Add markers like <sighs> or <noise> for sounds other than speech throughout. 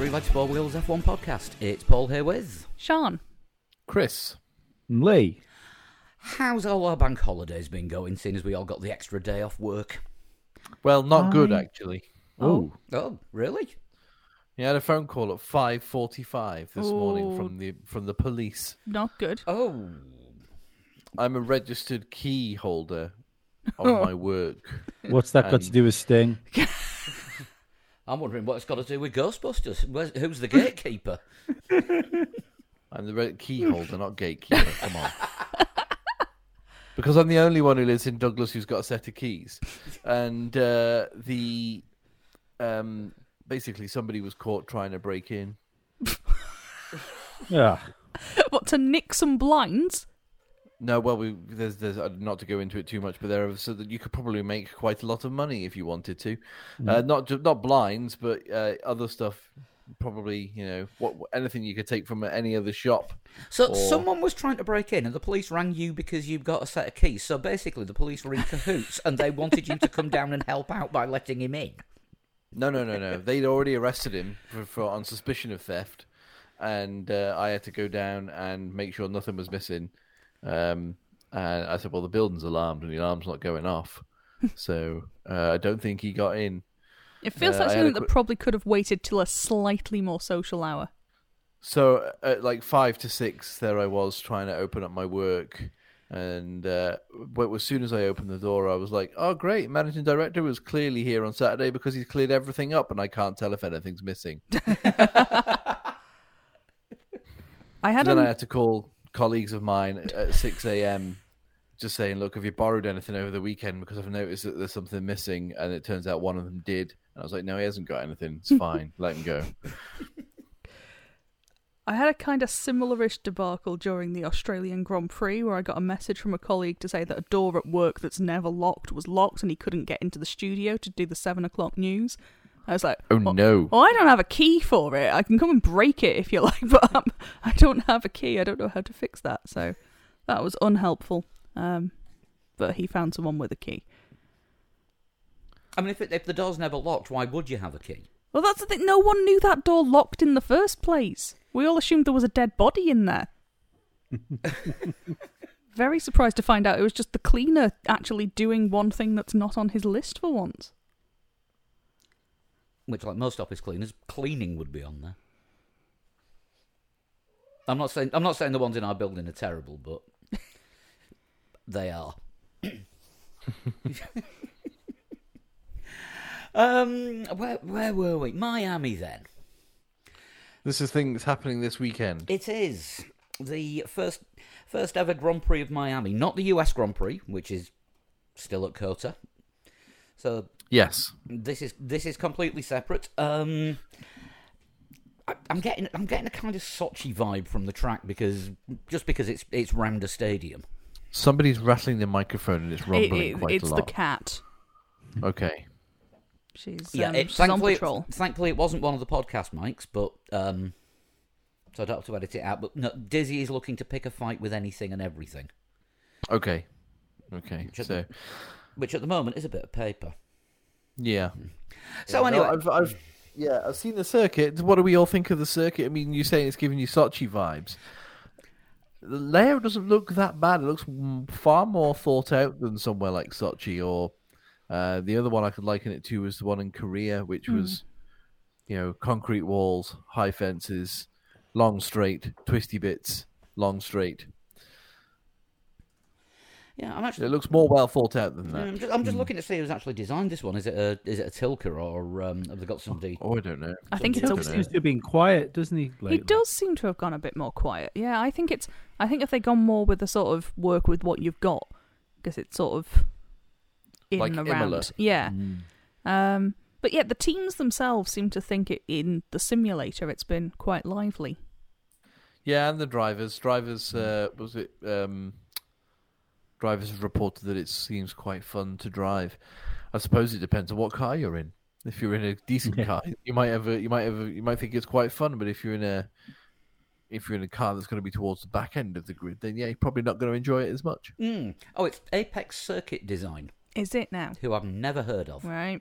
this week's Three Legs Four Wheels F1 podcast. It's Paul here with. Sean. Chris. Lee. How's all our bank holidays been going, seeing as we all got the extra day off work? Well, not good actually. Oh. Oh, really? He had a phone call at five forty-five this morning oh. from the from the police. Not good. Oh. I'm a registered key holder <laughs> on my work. What's that got to do with Sting? <laughs> I'm wondering what it's got to do with Ghostbusters. Where's, who's the gatekeeper? <laughs> I'm the re- key holder, not gatekeeper. Come on. <laughs> Because I'm the only one who lives in Douglas who's got a set of keys, and uh, the um, basically somebody was caught trying to break in. Yeah. <laughs> What to nick some blinds? No, well, we, there's, there's uh, not to go into it too much, but there are so that you could probably make quite a lot of money if you wanted to. Uh, not not blinds, but uh, other stuff. Probably, you know, what anything you could take from any other shop. So Or- someone was trying to break in, and the police rang you because you've got a set of keys. So basically, the police were in cahoots, and they wanted you to come down and help out by letting him in. No, no, no, no. They'd already arrested him for, for on suspicion of theft, and uh, I had to go down and make sure nothing was missing. Um, and I said, "Well, the building's alarmed, and the alarm's not going off, <laughs> so uh, I don't think he got in." It feels Uh, like something that probably could have waited till a slightly more social hour. So at like five to six, there I was trying to open up my work, and uh, but as soon as I opened the door, I was like, "Oh, great! Managing director was clearly here on Saturday because he's cleared everything up, and I can't tell if anything's missing." <laughs> <laughs> I had then I had to call colleagues of mine at six a.m. just saying, "Look, have you borrowed anything over the weekend? Because I've noticed that there's something missing." And it turns out one of them did, and I was like, "No, he hasn't got anything. It's <laughs> fine. Let him go." I had a kind of similar-ish debacle during the Australian Grand Prix where I got a message from a colleague to say that a door at work that's never locked was locked and he couldn't get into the studio to do the seven o'clock news. I was like, Oh well, no! Well, I don't have a key for it. I can come and break it if you <laughs> like, but um, I don't have a key. I don't know how to fix that. So that was unhelpful. Um, but he found someone with a key. I mean, if, it, if the door's never locked, why would you have a key? Well, that's the thing. No one knew that door locked in the first place. We all assumed there was a dead body in there. <laughs> Very surprised to find out it was just the cleaner actually doing one thing that's not on his list for once. Which, like most office cleaners, cleaning would be on there. I'm not saying I'm not saying the ones in our building are terrible, but <laughs> they are. <laughs> um, where where were we? Miami. Then This is things happening this weekend. it is the first first ever Grand Prix of Miami, not the U.S. Grand Prix, which is still at COTA. So Yes. this is this is completely separate. Um, I, I'm getting I'm getting a kind of Sochi vibe from the track because just because it's it's round a stadium. Somebody's rattling the microphone and it's It- rumbling it- quite it's a the lot. cat. Okay. She's, Yeah, um, it, she's on thankfully, patrol. thankfully it wasn't one of the podcast mics, but um, so I don't have to edit it out. But no, Dizzy is looking to pick a fight with anything and everything, Okay. Okay. Should- So which at the moment is a bit of paper. Yeah. So Yeah, anyway, no, I've, I've yeah, I've seen the circuit. What do we all think of the circuit? I mean, you're saying it's giving you Sochi vibes. The layout doesn't look that bad. It looks mm, far more thought out than somewhere like Sochi or uh, the other one I could liken it to was the one in Korea, which was you know concrete walls, high fences, long straight, twisty bits, long straight. Yeah, I'm actually. It looks more well thought out than I'm that. just, I'm just looking to see who's actually designed this one. Is it a is it a Tilke or um, have they got somebody? Oh, I don't know. I think I it's don't. Seems to have been quiet, doesn't he? He does seem to have gone a bit more quiet. Yeah, I think it's. I think if they gone more with the sort of work with what you've got, because it's sort of in Like and Imola. Yeah. Mm. Um. But yeah, the teams themselves seem to think it in the simulator. It's been quite lively. Yeah, and the drivers. Drivers, uh, was it? Um, drivers have reported that it seems quite fun to drive. I suppose it depends on what car you're in. If you're in a decent Yeah. car, you might have a, you might have a, you might think it's quite fun. But if you're in a if you're in a car that's going to be towards the back end of the grid, then yeah, you're probably not going to enjoy it as much. Mm. Oh, it's Apex Circuit Design, Is it now? who I've never heard of. Right.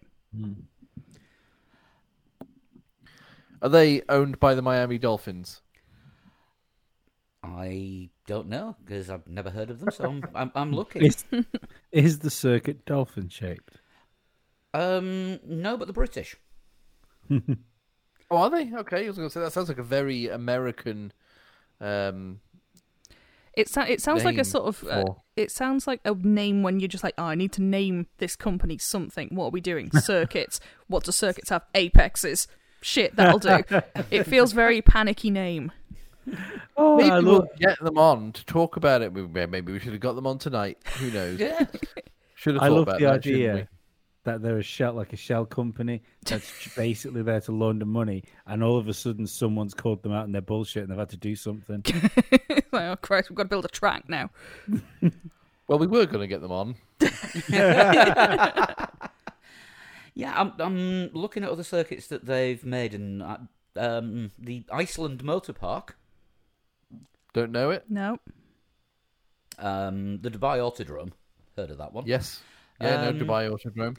Are they owned by the Miami Dolphins? I don't know because I've never heard of them, so I'm I'm, I'm looking. Is, is the circuit dolphin shaped? Um, no, but the British. <laughs> Oh, are they? Okay, I was going to say that sounds like a very American. Um, It, so- it sounds like a sort of. Uh, it sounds like a name when you're just like, oh, I need to name this company something. What are we doing? <laughs> Circuits. what do circuits have? Apexes. Shit, that'll do. <laughs> it feels very panicky name. Oh, maybe I we'll love, get them on to talk about it. Maybe maybe we should have got them on tonight. Who knows? <laughs> Yeah. Should have I thought love about the that. shouldn't idea that they're a shell, like a shell company that's <laughs> basically there to launder money, and all of a sudden someone's called them out and they're bullshit and they've had to do something. <laughs> like, oh Christ, we've got to build a track now. Well, we were going to get them on. Yeah, I'm, I'm looking at other circuits that they've made, and uh, um, the Iceland Motor Park, Don't know it? No. um, the Dubai Autodrome, heard of that one? Yes. Yeah, Um, no Dubai Autodrome.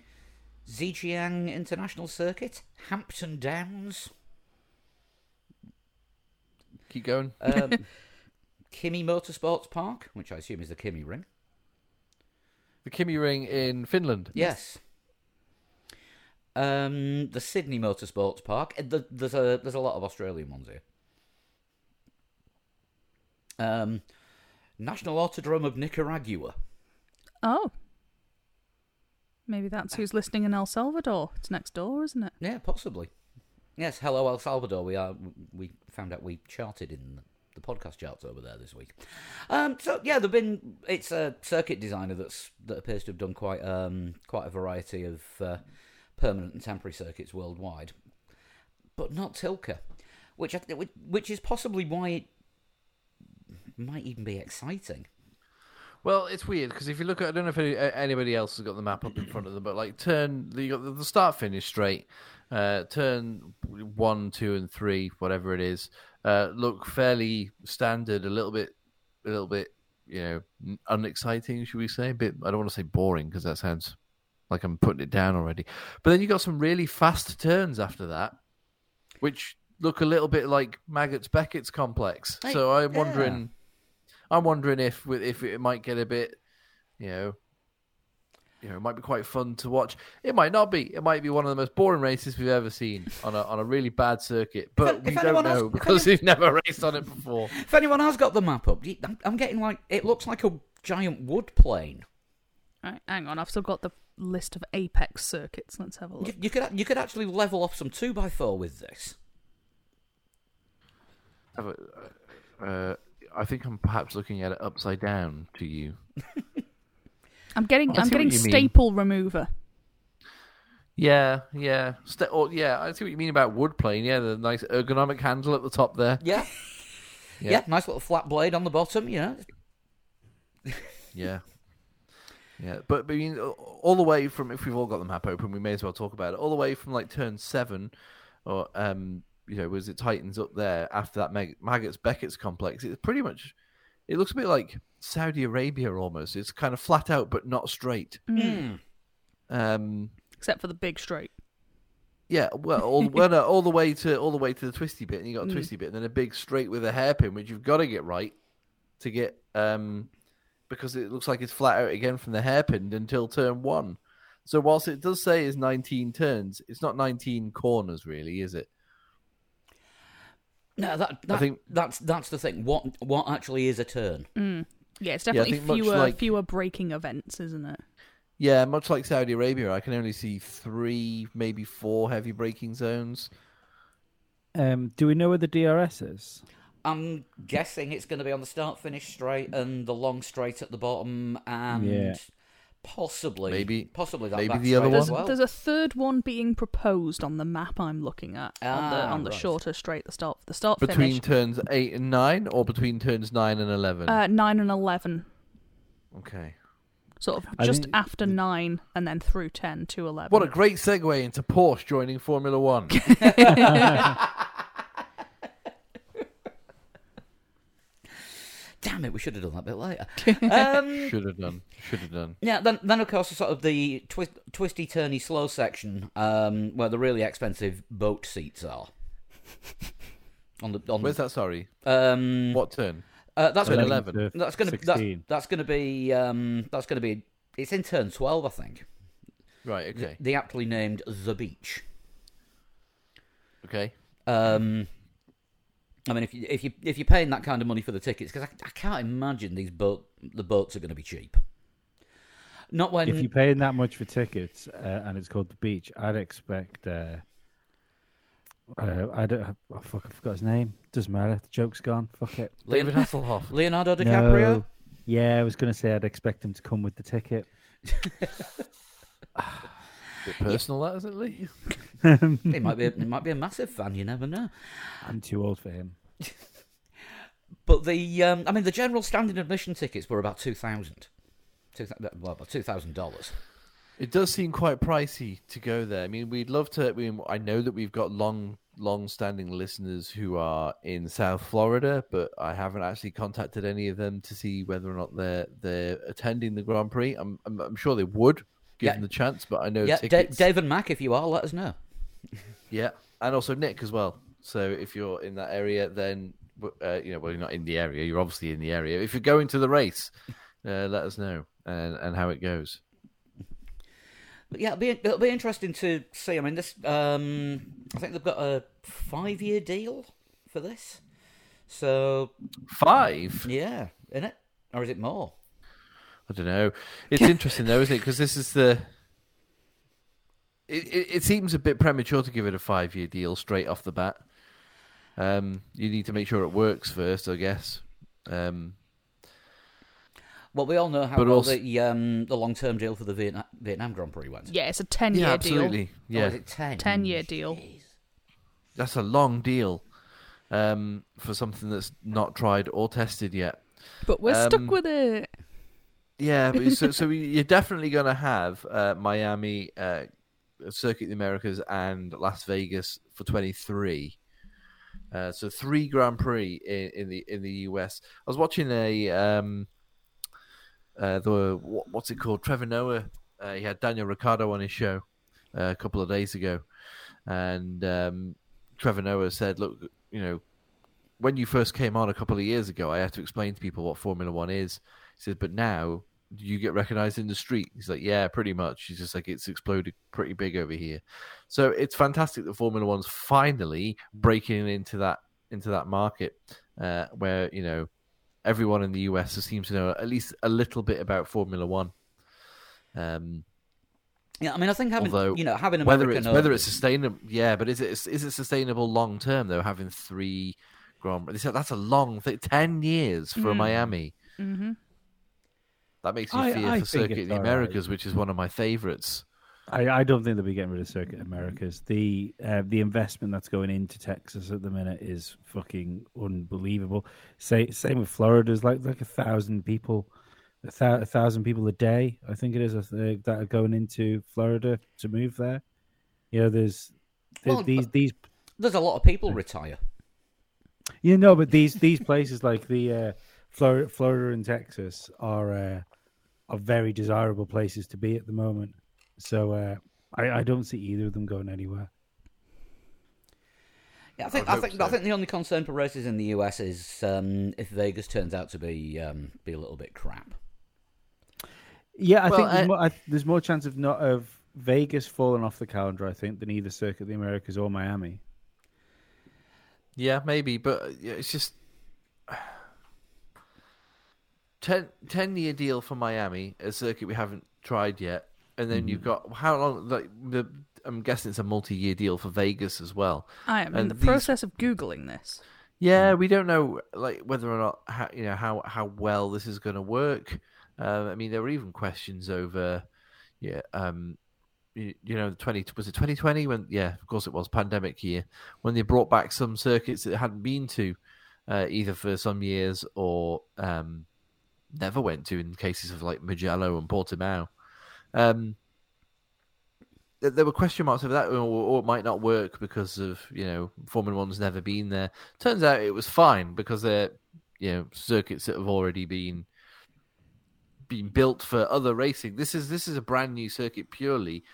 Zhejiang International Circuit, Hampton Downs, Keep going. um, <laughs> Kymi Motorsports Park, which I assume is the Kymi Ring. The Kymi Ring in Finland. Yes. Um, the Sydney Motorsports Park. Uh, th- There's a there's a lot of Australian ones here. Um, National Autodrome of Nicaragua. Oh. Maybe that's who's listening in El Salvador. It's next door, isn't it? Yeah, possibly. Yes, hello El Salvador. We are. We found out we charted in the podcast charts over there this week. Um, so yeah, there've been. It's a circuit designer that's that appears to have done quite um quite a variety of uh, permanent and temporary circuits worldwide, but not Tilke, which I which is possibly why it might even be exciting. Well, it's weird because if you look at, I don't know if any, anybody else has got the map up in front of them, but like turn the you got the- start finish straight, uh, turn one, two, and three, whatever it is, uh, look fairly standard, a little bit, a little bit, you know, unexciting, should we say? A bit. I don't want to say boring because that sounds like I'm putting it down already. But then you got some really fast turns after that, which look a little bit like Maggotts Becketts complex. So I'm yeah. Wondering. I'm wondering if if it might get a bit, you know, you know, it might be quite fun to watch. It might not be. It might be one of the most boring races we've ever seen on a on a really bad circuit. But If- we if don't anyone has- know if because we've never raced on it before. If anyone has got the map up, I'm, I'm getting like it looks like a giant wood plane. Right, hang on. I've still got the list of Apex circuits. Let's have a look. You, you could you could actually level off some two x four with this. Uh, I think I'm perhaps looking at it upside down to you. <laughs> I'm getting I I'm getting you mean. staple remover. Yeah, yeah, St- or, yeah. I see what you mean about wood plane. Yeah, the nice ergonomic handle at the top there. Yeah. Yeah. yeah, nice little flat blade on the bottom. You know, Yeah. Yeah, but, but I mean, all the way from if we've all got the map open, we may as well talk about it. All the way from like turn seven, or um, you know, was it Titans up there after that Mag- Maggotts Becketts complex? It's pretty much, it looks a bit like Saudi Arabia almost. It's kind of flat out but not straight. Hmm. Um, Except for the big straight. yeah, well, all, <laughs> well, no, all the way to all the way to the twisty bit, and you got a twisty bit, and then a big straight with a hairpin, which you've got to get right to get um, because it looks like it's flat out again from the hairpin until turn one. So whilst it does say it's 19 turns, it's not 19 corners, really, is it? No, that, that think- that's that's the thing. What what actually is a turn? Yeah, it's definitely think much fewer like- fewer braking events, isn't it? Yeah, much like Saudi Arabia, I can only see three, maybe four heavy braking zones. Um, do we know where the DRS is? I'm guessing it's going to be on the start finish straight and the long straight at the bottom, and Yeah. Possibly Maybe- possibly that maybe the other straight one? There's, well. there's a third one being proposed on the map I'm looking at on the Ah, on the right. shorter straight the start the start Between finish turns eight and nine, or between turns nine and 11? uh, nine and eleven, okay. sort of I just think- after nine and then through ten to eleven. What a great segue into Porsche joining Formula One. <laughs> <laughs> Damn it, we should have done that bit later. <laughs> um, Should have done. Should have done. Yeah, then then of course sort of the twist, twisty turny slow section, um, where the really expensive boat seats are. <laughs> On the on Where's that? Sorry, um what turn? uh, that's Turn gonna 11. that's gonna that's, 16. that's gonna be um that's gonna be it's in turn twelve I think. Right. Okay. The aptly named the beach. Okay. Um, I mean, if you if you if you're paying that kind of money for the tickets, because I, I can't imagine these boat the boats are going to be cheap. Not when If you're paying that much for tickets uh, and it's called the beach, I'd expect. Uh, uh, I don't. Oh, fuck, I forgot his name. Doesn't matter. The joke's gone. Fuck it. <laughs> David Hasselhoff. Leonardo DiCaprio. No. Yeah, I was going to say I'd expect him to come with the ticket. <laughs> <sighs> bit personal, that isn't it, Lee? <laughs> He might be a, he might be a massive fan. You never know. I'm too old for him. But the um, I mean, the general standing admission tickets were about two thousand. Two, well, about two thousand dollars. It does seem quite pricey to go there. I mean, we'd love to. I, mean, I know that we've got long, long-standing listeners who are in South Florida, but I haven't actually contacted any of them to see whether or not they're they're attending the Grand Prix. I'm I'm, I'm sure they would, given Yeah. the chance. But I know Yeah, tickets. Dave and Mac, if you are, let us know. Yeah, and also Nick as well. So if you're in that area, then uh, you know, well, you're not in the area. You're obviously in the area. If you're going to the race, <laughs> uh, let us know and and how it goes. But yeah, it'll be it'll be interesting to see. I mean, this um, I think they've got a five year deal for this. So Five. yeah, in it, or is it more? I don't know. It's <laughs> interesting though, isn't it? Because this is the. It, it, it seems a bit premature to give it a five-year deal straight off the bat. Um, you need to make sure it works first, I guess. Um, Well, we all know how But well also- the um, the long term deal for the Vietnam, Vietnam Grand Prix went. Yeah, it's a 10 year yeah, deal. absolutely. Oh, Yeah, is it ten? 10 year deal. that's a long deal um, for something that's not tried or tested yet. But we're Um, stuck with it. Yeah, but so <laughs> so you're definitely going to have uh, Miami, uh, Circuit of the Americas, and Las Vegas for 23. Uh, so three Grand Prix in, in the in the US. I was watching a um, uh, the what, what's it called? Trevor Noah. Uh, he had Daniel Ricciardo on his show uh, a couple of days ago, and um, Trevor Noah said, "Look, you know, when you first came on a couple of years ago, I had to explain to people what Formula One is." He said, "But now." Do you get recognized in the street? He's like, yeah, pretty much. He's just like, it's exploded pretty big over here. So it's fantastic that Formula One's finally breaking into that into that market uh, where you know everyone in the US seems to know at least a little bit about Formula One. Um, Yeah, I mean, I think having Although, you know having whether American it's whether it's sustainable, yeah, but is it is it sustainable long term though? Having three Grand Prix, that's a long thing. Ten years for Mm. Miami. hmm That makes you I- fear I for Circuit it's of the all right. Americas, which is one of my favorites. I, I don't think they'll be getting rid of Circuit Americas. The uh, the investment that's going into Texas at the minute is fucking unbelievable. Say, same with Florida. There's like like a thousand people, a, thou- a thousand people a day. I think it is uh, that are going into Florida to move there. You know, there's, there's Well, these these there's a lot of people retire. you know, but these these places like the uh, Florida, Florida and Texas are uh, are very desirable places to be at the moment. So uh, I, I don't see either of them going anywhere. Yeah, I think I I, think hope I think the only concern for races in the US is um, if Vegas turns out to be um, be a little bit crap. Yeah, I Well, think there's, I- more, I, there's more chance of not of Vegas falling off the calendar. I think than either Circuit of the Americas or Miami. Yeah, maybe, but uh, it's just 10, 10 year deal for Miami, a circuit we haven't tried yet, and then you've got how long? Like the, I'm guessing it's a multi year deal for Vegas as well. I am in the these- process of Googling this. Yeah, we don't know like whether or not how, you know how how well this is going to work. Um, I mean, there were even questions over, yeah, um, you, you know, twenty was it twenty twenty when yeah, of course it was pandemic year when they brought back some circuits that hadn't been to, uh, either for some years or um, never went to in cases of like Mugello and Portimao. Um, there- there were question marks over that, or, or it might not work because of you know Formula One's never been there. Turns out it was fine because they're you know circuits that have already been been built for other racing. This is this is a brand new circuit purely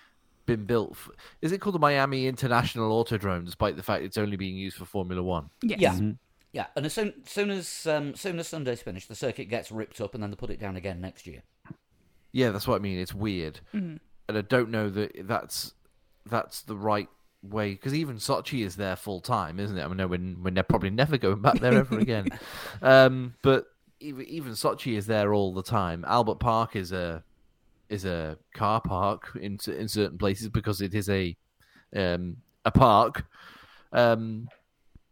been built. f is it called the Miami International Autodrome, despite the fact it's only being used for Formula One? Yes. Yeah. Yeah, and as soon, soon as um, soon as Sunday's finished, the circuit gets ripped up, and then they put it down again next year. Yeah, that's what I mean. It's weird, and I don't know that that's that's the right way because even Sochi is there full time, isn't it? I mean, no, we're, we're probably never going back there ever again. <laughs> um, but even, even Sochi is there all the time. Albert Park is a is a car park in in certain places because it is a um, a park. Um,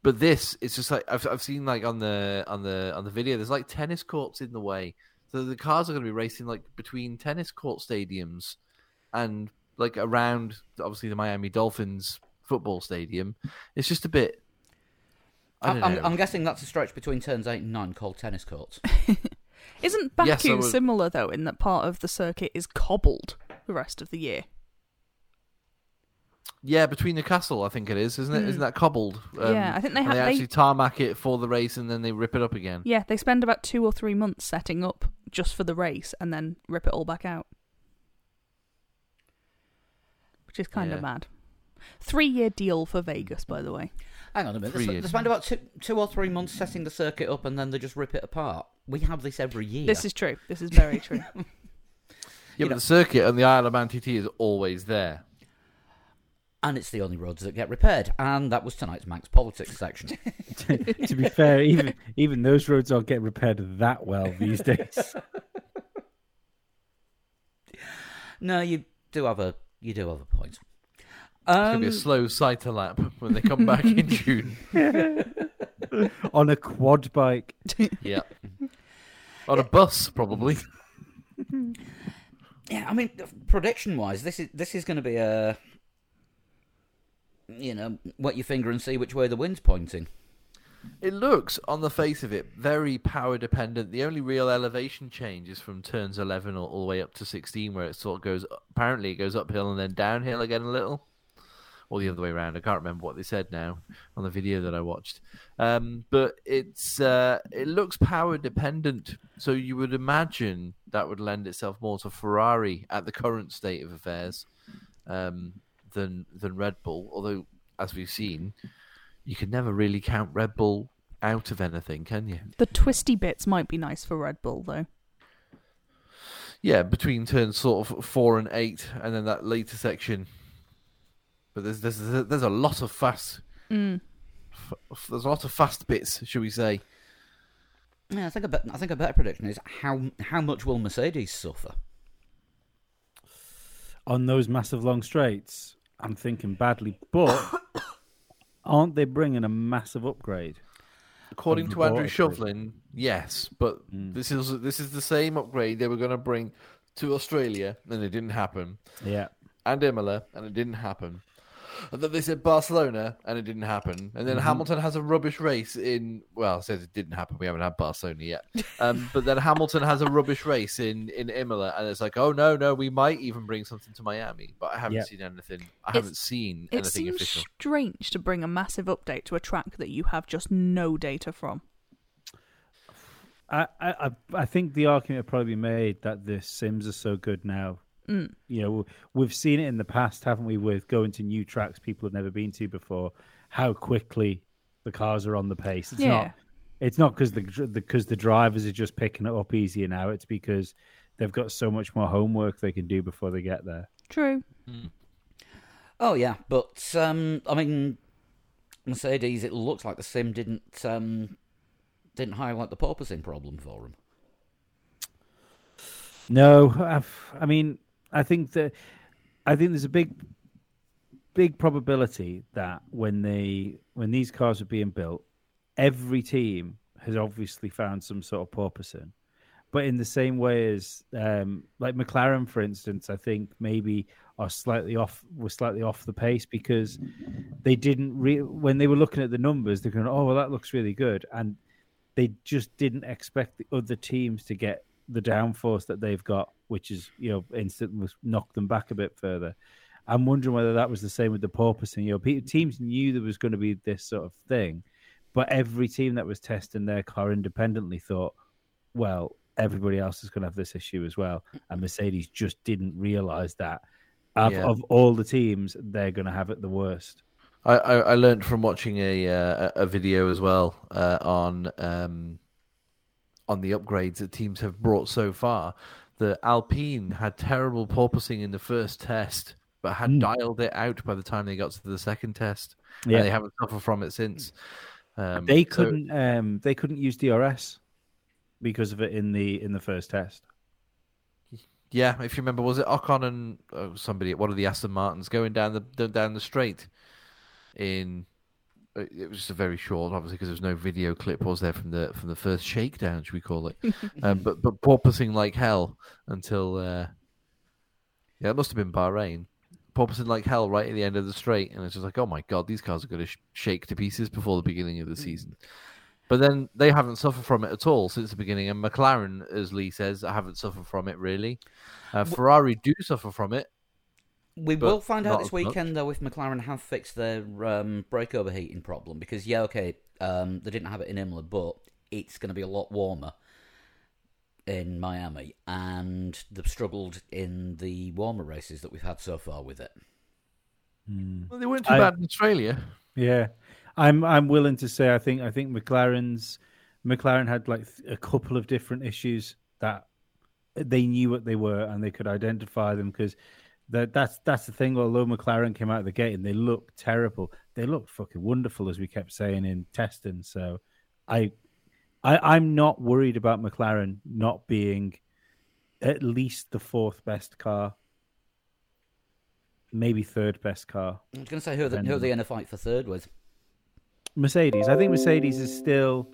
but this, it's just like I've I've seen like on the on the on the video. There's like tennis courts in the way, so the cars are going to be racing like between tennis court stadiums and like around obviously the Miami Dolphins football stadium. It's just a bit. I I don't I'm, know. I'm guessing that's a stretch between turns eight and nine called tennis courts. <laughs> Isn't Baku Yes, would- similar though in that part of the circuit is cobbled the rest of the year? Yeah, between the castle, I think it is, isn't it? not that cobbled? Um, Yeah, I think they and have- They they- actually tarmac it for the race, and then they rip it up again. Yeah, they spend about two or three months setting up just for the race and then rip it all back out. Which is kind of Yeah. mad. Three year deal for Vegas, by the way. Hang on a minute. Three They, years. they spend about two, two or three months setting the circuit up, and then they just rip it apart. We have this every year. This is true. This is very true. <laughs> Yeah, You but know- the circuit and the Isle of Man TT is always there. And it's the only roads that get repaired. And that was tonight's Manx Politics section. <laughs> to be fair, even even those roads don't get repaired that well these days. <laughs> no, you do have a you do have a point. It's gonna be a Um, slow cycle lap when they come back in <laughs> June. On a quad bike. Yeah, on a bus probably. Yeah, I mean, prediction wise, this is this is going to be a you know wet your finger and see which way the wind's pointing. It looks, on the face of it, very power dependent. The only real elevation change is from turns 11 all, all the way up to 16, where it sort of goes, apparently, it goes uphill and then downhill again a little. Or the other way around. I can't remember what they said now on the video that I watched. Um, but it's uh, it looks power dependent. So you would imagine that would lend itself more to Ferrari at the current state of affairs um, than than Red Bull. Although, as we've seen, you can never really count Red Bull out of anything, can you? the twisty bits might be nice for Red Bull, though. Yeah, between turns sort of four and eight, and then that later section. But there's there's there's a lot of fast. Mm. f- there's a lot of fast bits, shall we say? Yeah, I think a bet, I think a better prediction is how how much will Mercedes suffer? on those massive long straights, I'm thinking badly. But <coughs> aren't they bringing a massive upgrade? According to Andrew. Shovlin, yes, but hmm. this is this is the same upgrade they were going to bring to Australia, and it didn't happen, Yeah. and Imola, and it didn't happen. And then they said Barcelona, and it didn't happen. And then Hamilton has a rubbish race in. Well, it says it didn't happen. We haven't had Barcelona yet. Um, <laughs> but then Hamilton has a rubbish race in in Imola, and it's like, oh no, no, we might even bring something to Miami. But I haven't Yeah. seen anything. I It's- haven't seen It anything seems official. strange to bring a massive update to a track that you have just no data from. I, I, I- I think the argument would probably be made that the Sims are so good now. Mm. You know, we've seen it in the past, haven't we, with going to new tracks people have never been to before, how quickly the cars are on the pace. It's Yeah. not it's not because the because the drivers are just picking it up easier now. It's because they've got so much more homework they can do before they get there. True. Oh yeah, but um, I mean, Mercedes. It looks like the sim didn't um, didn't highlight the porpoising problem for them. No, I've, I mean, I think that I think there's a big, big probability that when they when these cars are being built, every team has obviously found some sort of porpoising. But in the same way as um, like McLaren, for instance, I think maybe are slightly off were slightly off the pace because they didn't re- when they were looking at the numbers, they're going, "Oh, well, that looks really good," and they just didn't expect the other teams to get the downforce that they've got, which is you know instantly knocked them back a bit further. I'm wondering whether that was the same with the porpoising. You know, teams knew there was going to be this sort of thing, but every team that was testing their car independently thought, well, everybody else is going to have this issue as well, and Mercedes just didn't realize that Of, Yeah. of all the teams, they're going to have it the worst. I, I, I learned from watching a uh, a a video as well uh, on um, on the upgrades that teams have brought so far. The Alpine had terrible porpoising in the first test, but had Mm. dialed it out by the time they got to the second test. Yeah, and they haven't suffered from it since. Um, they couldn't. Um, they couldn't use DRS because of it in the in the first test. yeah, if you remember, was it Ocon and oh, somebody at one of the Aston Martins going down the down the straight? In it was just a very short, obviously, because there was no video clip, was there, from the from the first shakedown, should we call it? <laughs> um, but but porpoising like hell until uh, yeah, it must have been Bahrain. Porpoising like hell right at the end of the straight, and it's just like, oh my god, these cars are going to sh- shake to pieces before the beginning of the season. But then they haven't suffered from it at all since the beginning, and McLaren, as Lee says, I haven't suffered from it really. Uh, Ferrari do suffer from it. We But will find out this as much. weekend though if McLaren have fixed their um, brake overheating problem because yeah, okay, um, they didn't have it in Imola, but it's going to be a lot warmer in Miami, and they've struggled in the warmer races that we've had so far with it. Well, they weren't too I- bad in Australia. Yeah, I'm I'm willing to say I think I think McLaren's McLaren had like th- a couple of different issues that they knew what they were and they could identify them because that that's that's the thing. Although McLaren came out of the gate and they looked terrible, they looked fucking wonderful as we kept saying in testing. So I, I I'm not worried about McLaren not being at least the fourth best car, maybe third best car. I was going to say who are, the, who are they in a fight for third with? Mercedes. I think Mercedes is still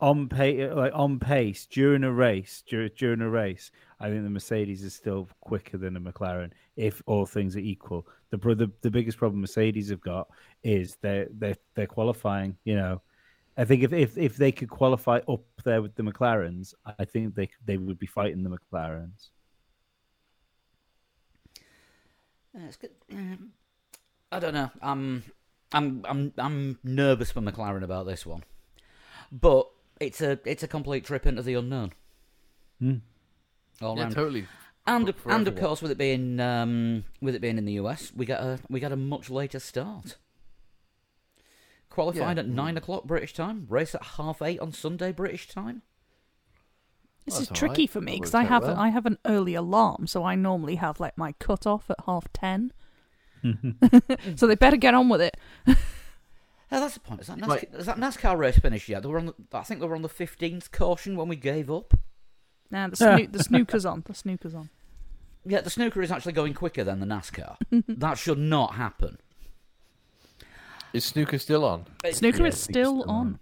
on pace, like on pace during a race. During, during a race, I think the Mercedes is still quicker than a McLaren if all things are equal. The the, the biggest problem Mercedes have got is they're they're they're qualifying. You know, I think if if if they could qualify up there with the McLarens, I think they they would be fighting the McLarens. Yeah, it's good. Um, I don't know. I'm, I'm, I'm, I'm nervous for McLaren about this one, but it's a, it's a complete trip into the unknown. Hmm. All Yeah, round. totally. and for- for and of course, with it being, um, with it being in the US, we got a, we got a much later start. Qualified Yeah. at nine o'clock British time. Race at half eight on Sunday British time. This That's is tricky right. for me because I have well. I have an early alarm, so I normally have like my cut off at half ten. <laughs> <laughs> so they better get on with it. <laughs> Oh, that's the point. Is that, NASCAR, Right. is that NASCAR race finished yet? They were on the, I think they were on the fifteenth caution when we gave up. Now the snoo- <laughs> the snooker's on. The snooker's on. Yeah, the snooker is actually going quicker than the NASCAR. <laughs> that should not happen. Is snooker still on? Snooker yeah, is it's still still on. on.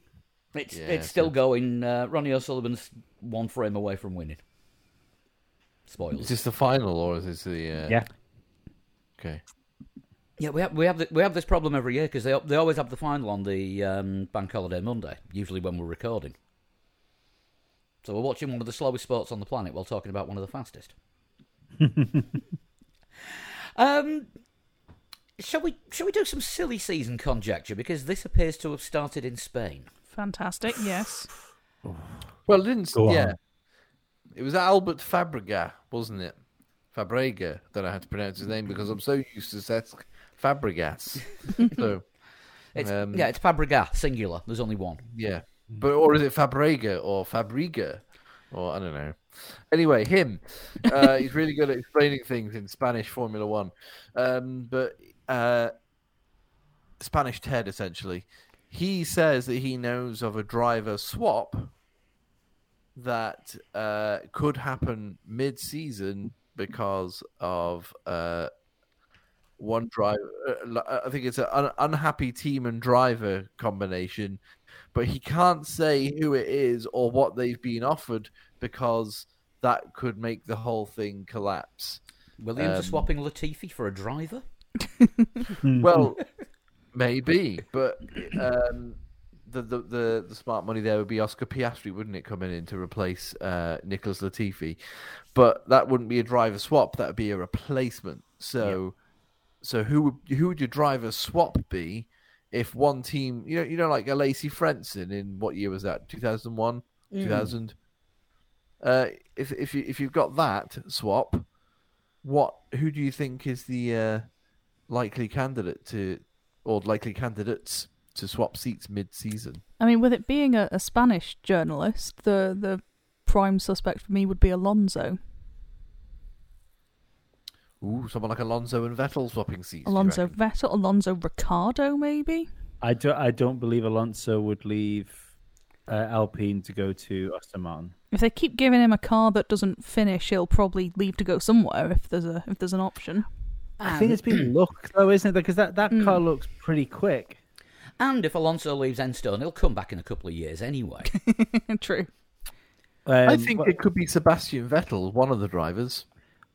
It's Yeah, it's still so- going. Uh, Ronnie O'Sullivan's one frame away from winning. Is Spoilers. this the final or is this the? Uh... Yeah. Okay. Yeah, we have we have the, we have this problem every year because they they always have the final on the um, bank holiday Monday, usually when we're recording. So we're watching one of the slowest sports on the planet while talking about one of the fastest. <laughs> um, shall we shall we do some silly season conjecture because this appears to have started in Spain. Fantastic. Yes. <sighs> Well, it didn't. Go on. It was Albert Fabrega, wasn't it? Fabrega. Don't know how to pronounce his name because I'm so used to Cesc Fabregas. <laughs> so It's Um, yeah, it's Fabregas singular. There's only one. yeah, but or is it Fabrega or Fabriga, or I don't know. Anyway, him. Uh, he's really good at explaining things in Spanish Formula One. Um, but uh, Spanish Ted essentially. He says that he knows of a driver swap that uh, could happen mid-season because of uh, one driver. Uh, I think it's an un- unhappy team and driver combination, but he can't say who it is or what they've been offered because that could make the whole thing collapse. Williams are Um, swapping Latifi for a driver. <laughs> Well, <laughs> maybe, but um, the, the the the smart money there would be Oscar Piastri, wouldn't it, coming in to replace uh, Nicholas Latifi? But that wouldn't be a driver swap; that would be a replacement. So, so who would who would your driver swap be if one team, you know, you know, like Alesi Frentzen in what year was that? Two thousand one, two thousand. Uh, if if you if you've got that swap, what? Who do you think is the uh, likely candidate to, or likely candidates to swap seats mid-season? I mean, with it being a, a Spanish journalist, the the prime suspect for me would be Alonso. Ooh, someone like Alonso and Vettel swapping seats. Alonso? Vettel, Alonso Ricciardo, maybe. I don't. I don't believe Alonso would leave uh, Alpine to go to Aston Martin. If they keep giving him a car that doesn't finish, he'll probably leave to go somewhere if there's a if there's an option. I think it's been <clears throat> luck though, isn't it? Because that, that Mm. car looks pretty quick. And if Alonso leaves Enstone, he'll come back in a couple of years anyway. <laughs> True. I Um, think but- it could be Sebastian Vettel, one of the drivers.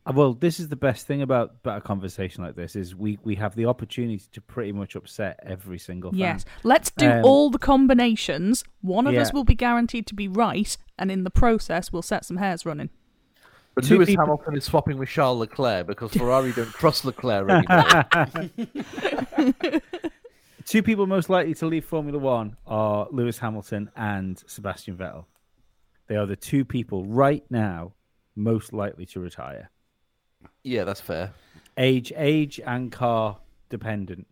Uh, Well, this is the best thing about, about a conversation like this is we, we have the opportunity to pretty much upset every single fan. Yes. Let's do Um, all the combinations. One of us will be guaranteed to be right, and in the process, we'll set some hairs running. But Two Lewis people- Hamilton is swapping with Charles Leclerc because Ferrari don't trust Leclerc <laughs> anymore. <laughs> Two people most likely to leave Formula One are Lewis Hamilton and Sebastian Vettel. They are the two people right now most likely to retire. Yeah, that's fair. Age, age, and car dependent.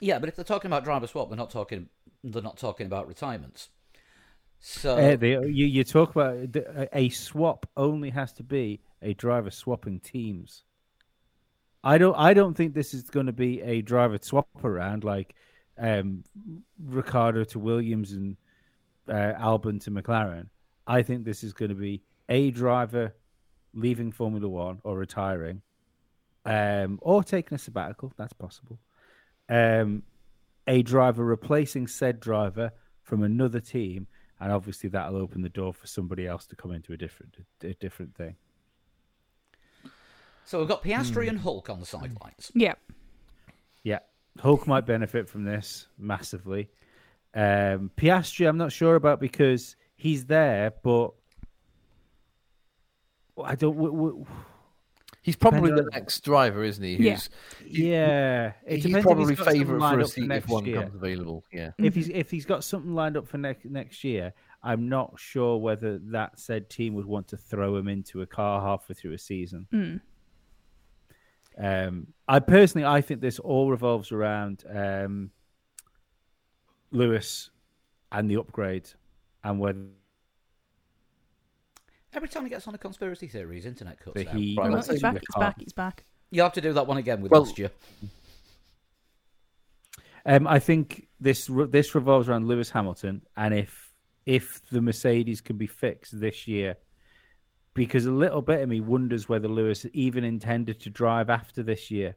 yeah, but if they're talking about driver swap, they're not talking. They're not talking about retirements. So Uh, they, you, you talk about the- a swap only has to be a driver swapping teams. I don't. I don't think this is going to be a driver swap around like um, Ricciardo to Williams and uh, Albon to McLaren. I think this is going to be a driver leaving Formula One or retiring, um, or taking a sabbatical. That's possible. Um, a driver replacing said driver from another team, and obviously that'll open the door for somebody else to come into a different a different thing. so we've got. Piastri and Hulk on the sidelines. Yeah. Yeah, Hulk might benefit from this massively. Um, Piastri, I'm not sure about because he's there, but I don't. W- w- He's probably the on- next driver, isn't he? Yeah. Who's, yeah, it he's probably got favourite for a up seat if one year. comes available. Yeah. If he's if he's got something lined up for next next year, I'm not sure whether that said team would want to throw him into a car halfway through a season. Mm. Um, I personally, I think this all revolves around um, Lewis and the upgrade, and whether Every time he gets on a conspiracy theory, his internet cuts out. he. Right, let's he's back. the He's back. He's back. You have to do that one again. with Well- lost you. Um, I think this this revolves around Lewis Hamilton, and if if the Mercedes can be fixed this year, because a little bit of me wonders whether Lewis even intended to drive after this year.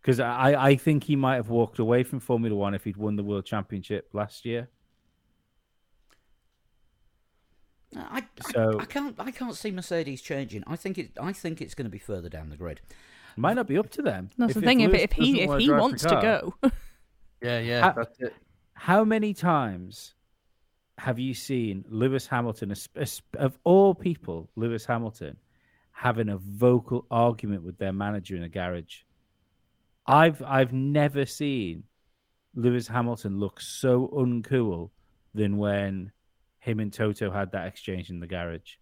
Because I, I think he might have walked away from Formula One if he'd won the World Championship last year. I, I, So- I can't. I can't see Mercedes changing. I think it. I think it's going to be further down the grid. Might not be up to them. That's the thing. If, Lewis if he if he drive the wants to go, <laughs> Yeah, yeah, Ha- that's it. How many times have you seen Lewis Hamilton, es- es- of all people, Lewis Hamilton, having a vocal argument with their manager in a garage? I've I've never seen Lewis Hamilton look so uncool than when him and Toto had that exchange in the garage.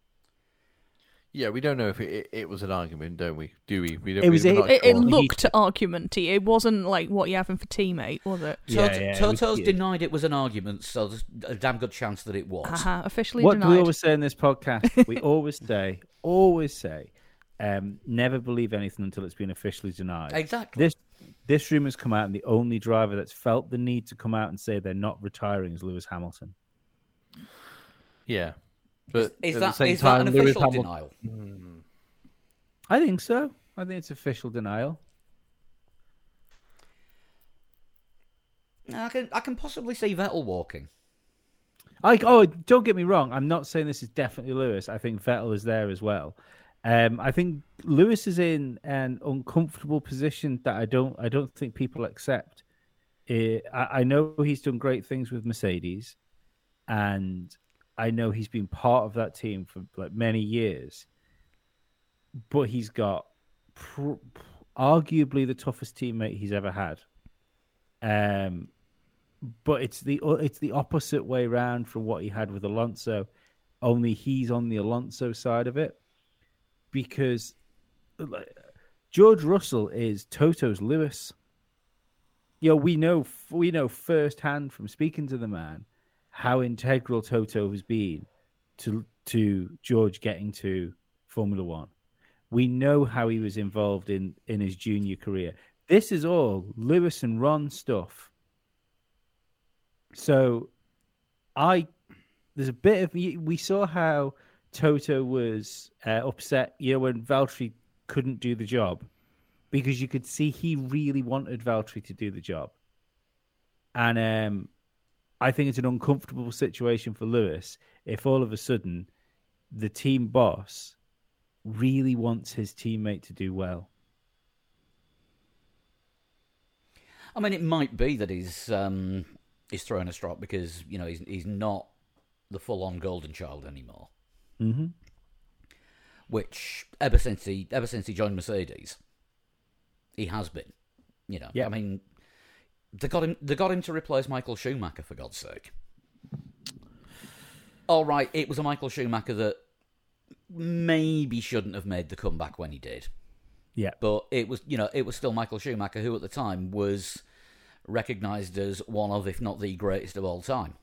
Yeah, we don't know if it, it, it was an argument, don't we? Do we? we don't, It was we're a- not it, it sure. looked argumenty. It wasn't like what you're having for teammate, was it? Yeah, Toto, yeah, Toto's cute. denied it was an argument, so there's a damn good chance that it was. Haha, officially What do denied. we always say in this podcast? we <laughs> always say, always say, um, never believe anything until it's been officially denied. Exactly. This this rumor's come out, and the only driver that's felt the need to come out and say they're not retiring is Lewis Hamilton. Yeah, but Is at that the same is that time, an Lewis official Hamilton- denial? I think so. I think it's official denial. I can I can possibly see Vettel walking. I oh, don't get me wrong. I'm not saying this is definitely Lewis. I think Vettel is there as well. Um, I think Lewis is in an uncomfortable position that I don't I don't think people accept. Eh, I, I know he's done great things with Mercedes, and I know he's been part of that team for like many years. But he's got pr- arguably the toughest teammate he's ever had. Um, but it's the it's the opposite way round from what he had with Alonso. Only he's on the Alonso side of it because like, George Russell is Toto's Lewis. You know, we know we know firsthand from speaking to the man how integral Toto has been to to George getting to Formula One. We know how he was involved in in his junior career. This is all Lewis and Ron stuff. So, I there's a bit of we saw how Toto was uh, upset, you know, when Valtteri couldn't do the job because you could see he really wanted Valtteri to do the job. And um, I think it's an uncomfortable situation for Lewis if all of a sudden the team boss really wants his teammate to do well. I mean, it might be that he's um, he's throwing a strop because you know he's he's not the full on golden child anymore. Mm-hmm. Which ever since he ever since he joined Mercedes, he has been. You know, Yeah. I mean, they got him. They got him to replace Michael Schumacher for God's sake. All right, it was a Michael Schumacher that maybe shouldn't have made the comeback when he did, Yeah. but it was you know it was still Michael Schumacher who at the time was recognised as one of, if not the greatest of all time.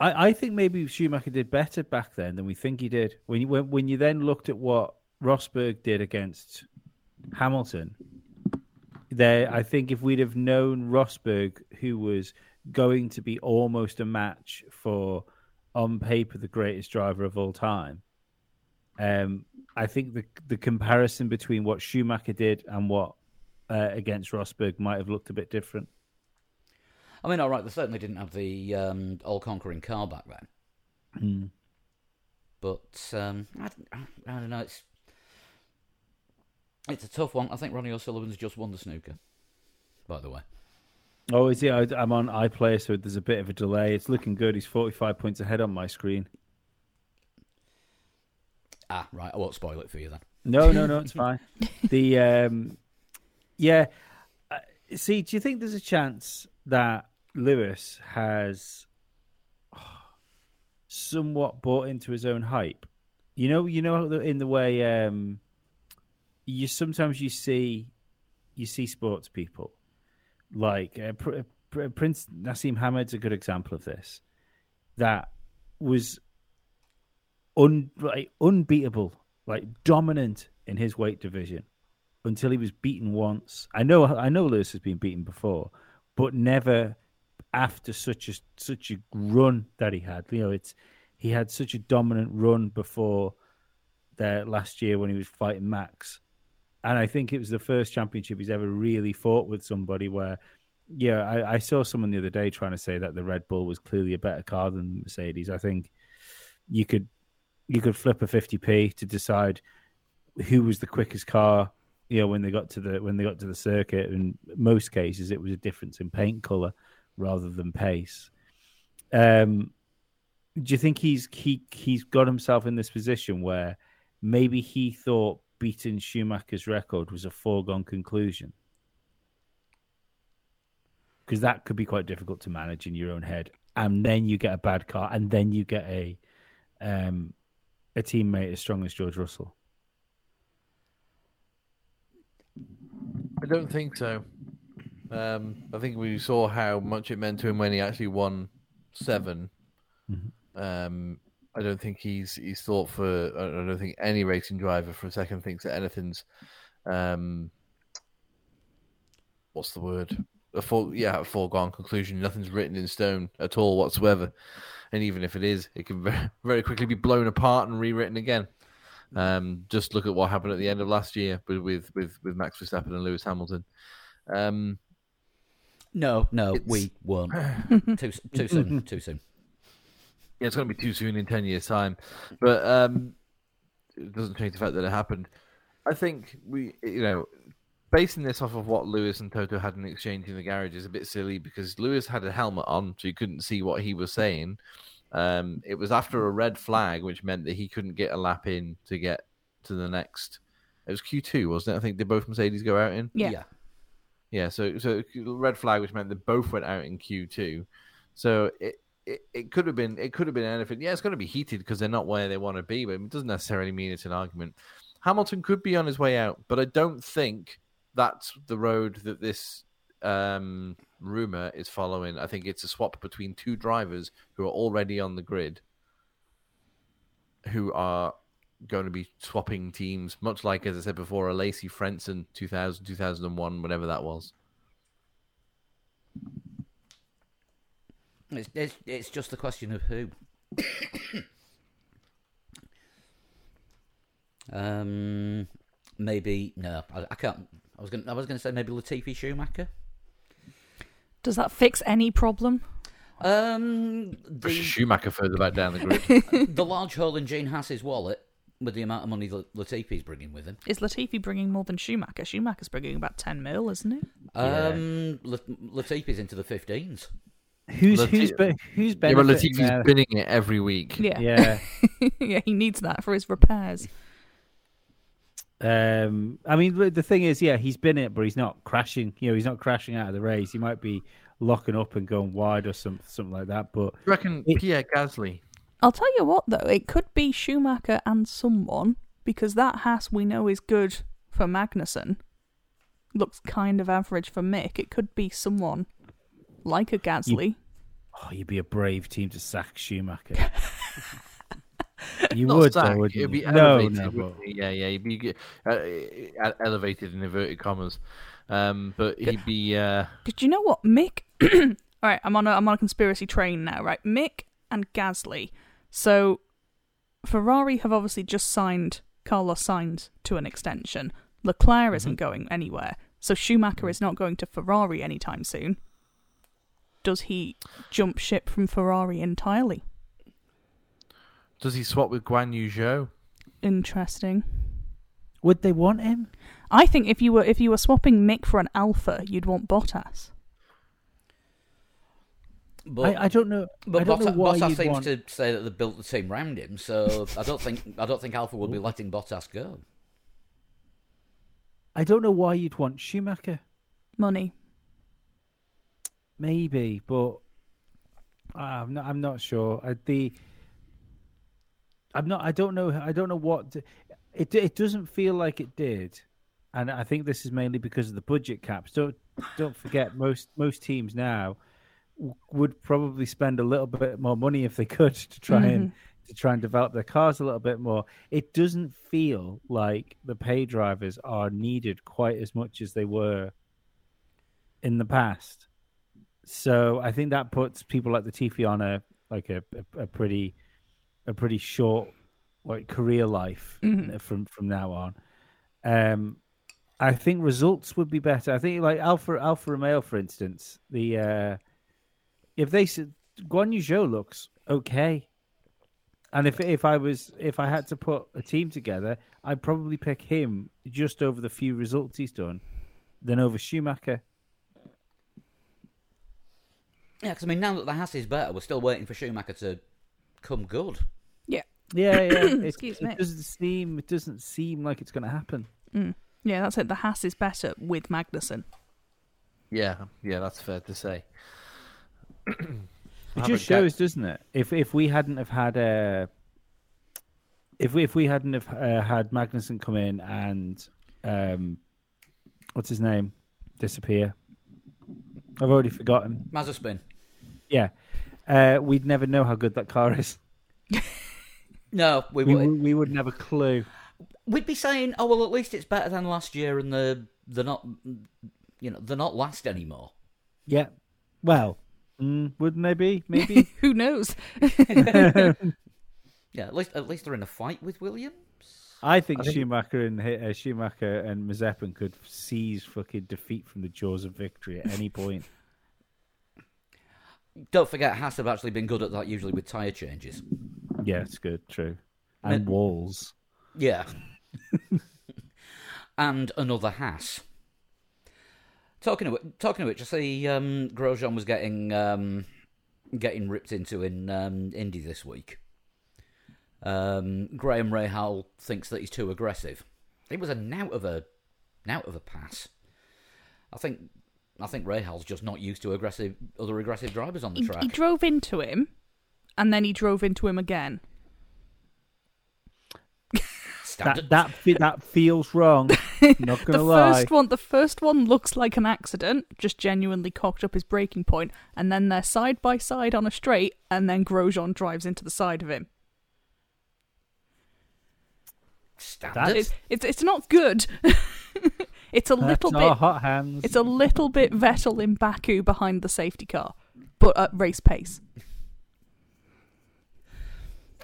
I, I think maybe Schumacher did better back then than we think he did. When you when, when you then looked at what Rosberg did against Hamilton, there I think if we'd have known Rosberg, who was going to be almost a match for on paper the greatest driver of all time, um, I think the the comparison between what Schumacher did and what uh, against Rosberg might have looked a bit different. I mean, all right, they certainly didn't have the um, all-conquering car back then. Hmm. But um, I, I don't know. It's it's a tough one. I think Ronnie O'Sullivan's just won the snooker. By the way, Oh, is he? I'm on iPlayer, so there's a bit of a delay. It's looking good. He's 45 points ahead on my screen. ah, right. I won't spoil it for you then. No, no, no, it's fine. <laughs> The um, yeah. Uh, see, do you think there's a chance that Lewis has oh, <sighs> somewhat bought into his own hype? You know, you know, in the way um, you sometimes you see you see sports people like uh, Pr- Pr- Prince Naseem Hamed's a good example of this. That was un- like, unbeatable, like dominant in his weight division until he was beaten once. I know, I know, Lewis has been beaten before, but never after such a such a run that he had. You know, it's he had such a dominant run before there last year when he was fighting Max, and I think it was the first championship he's ever really fought with somebody where. Yeah, I, I saw someone the other day trying to say that the Red Bull was clearly a better car than Mercedes. I think you could you could flip a 50p to decide who was the quickest car you know when they got to the when they got to the circuit in most cases it was a difference in paint color rather than pace um do you think he's he he's got himself in this position where maybe he thought beating Schumacher's record was a foregone conclusion. Because that could be quite difficult to manage in your own head. And then you get a bad car and then you get a um a teammate as strong as George Russell. I don't think so. Um, I think we saw how much it meant to him when he actually won 7 Um, I don't think he's he's thought for. I don't think any racing driver for a second thinks that anything's. Um, what's the word? A yeah, a foregone conclusion. Nothing's written in stone at all whatsoever. And even if it is, it can <laughs> very, very quickly be blown apart and rewritten again. Um, just look at what happened at the end of last year with with with, with Max Verstappen and Lewis Hamilton. Um, No, no, It's- we won't. <sighs> too too soon. Too soon. Yeah, it's going to be too soon in ten years' time, but um, it doesn't change the fact that it happened. I think we, you know, basing this off of what Lewis and Toto had in exchange in the garage is a bit silly because Lewis had a helmet on, so you couldn't see what he was saying. Um, it was after a red flag, which meant that he couldn't get a lap in to get to the next. It was Q two, wasn't it? I think did both Mercedes go out in? Yeah. Yeah, so so red flag, which meant they both went out in Q two. So it, it, it could have been it could have been anything. Yeah, it's going to be heated because they're not where they want to be, but it doesn't necessarily mean it's an argument. Hamilton could be on his way out, but I don't think that's the road that this um, rumor is following. I think it's a swap between two drivers who are already on the grid, who are going to be swapping teams, much like as I said before, Alesi Frentzen 2000 2001, whatever that was. It's, it's, it's just a question of who. <coughs> um, maybe no, I, I can't. I was going. I was going to say maybe Latifi Schumacher. Does that fix any problem? Um, the Schumacher further back down the grid. <laughs> the large hole in Gene Haas's wallet with the amount of money that Latifi's bringing with him. Is Latifi bringing more than Schumacher? Schumacher's bringing about 10 mil, isn't he? Um, La- Latifi's into the fifteens. Who's Lati- who's be, who's yeah, but benefiting Latifi's there? spinning it every week. Yeah. Yeah. <laughs> yeah, he needs that for his repairs. Um, I mean, the the thing is, yeah, he's been it, but he's not crashing. You know, he's not crashing out of the race. He might be locking up and going wide or some, something like that. But Do you reckon It- Pierre Gasly? I'll tell you what, though, it could be Schumacher and someone, because that Haas we know is good for Magnussen looks kind of average for Mick. It could be someone like a Gasly. oh, you'd be a brave team to sack Schumacher. <laughs> you Not would, sack, though, wouldn't it'd be you? No, elevated. no, wouldn't but? Yeah, yeah, he'd be uh, elevated in inverted commas. Um, but he'd be. Uh, Did you know what Mick? <clears throat> All right, I'm on a I'm on a conspiracy train now. Right, Mick and Gasly. So Ferrari have obviously just signed Carlos Sainz to an extension. Leclerc isn't going anywhere, so Schumacher is not going to Ferrari anytime soon. Does he jump ship from Ferrari entirely? does he swap with Guan Yu Zhou? Interesting. would they want him? I think if you were if you were swapping Mick for an Alfa, you'd want Bottas. But I, I don't know. But I don't know Bottas, why Bottas seems want. to say that they built the team around him, so I don't think I don't think Alfa will be letting Bottas go. I don't know why you'd want Schumacher. Money. Maybe, but I'm not. I'm not sure. I, the I'm not. I don't know. I don't know what it. It doesn't feel like it did, and I think this is mainly because of the budget caps. Don't don't forget most most teams now would probably spend a little bit more money if they could to try and mm-hmm. to try and develop their cars a little bit more. It doesn't feel like the pay drivers are needed quite as much as they were in the past. So I think that puts people like Latifi on a like a, a, a pretty a pretty short like career life from from now on. Um, I think results would be better. I think like Alfa Alfa Romeo, for instance, the uh, if they Guan Yu Zhou looks okay, and if if I was if I had to put a team together, I'd probably pick him just over the few results he's done, than over Schumacher. Yeah, because I mean, now that the Haas is better, we're still waiting for Schumacher to come good. Yeah. Yeah, yeah. <coughs> it, Excuse it me. doesn't seem it doesn't seem like it's going to happen. Yeah, that's it. The Haas is better with Magnussen. Yeah, yeah, that's fair to say. It <coughs> just about Ga- shows, doesn't it? If if we hadn't have had uh, if we if we hadn't have uh, had Magnussen come in and um, what's his name disappear, I've already forgotten. Mazepin. Yeah, uh, we'd never know how good that car is. <laughs> No, we, We, would. we, we wouldn't have a clue. We'd be saying, "Oh well, at least it's better than last year," and the they're not, you know, they're not last anymore. Yeah. Well, mm, wouldn't they be? Maybe. <laughs> Who knows? <laughs> Yeah, at least at least they're in a fight with Williams. I think, I think- Schumacher and uh, Schumacher and Mazepin could seize fucking defeat from the jaws of victory at any point. <laughs> Don't forget, Haas have actually been good at that usually with tyre changes. yeah, it's good, true. And walls. Yeah. <laughs> and another Haas. Talking of talking of which, I see um, Grosjean was getting um, getting ripped into in um, Indy this week. Um, Graham Rahal thinks that he's too aggressive. It was a nout of a nout of a pass. I think I think Rahal's just not used to aggressive other aggressive drivers on the He, track. he drove into him, and then he drove into him again. Standard. That that that feels wrong. <laughs> Not gonna the lie. first one, the first one looks like an accident, just genuinely cocked up his braking point, and then they're side by side on a straight, and then Grosjean drives into the side of him. Standard. That's- It's it's, it's not good. <laughs> it's a little That's bit. hot hands. It's a little bit Vettel in Baku behind the safety car, but at race pace.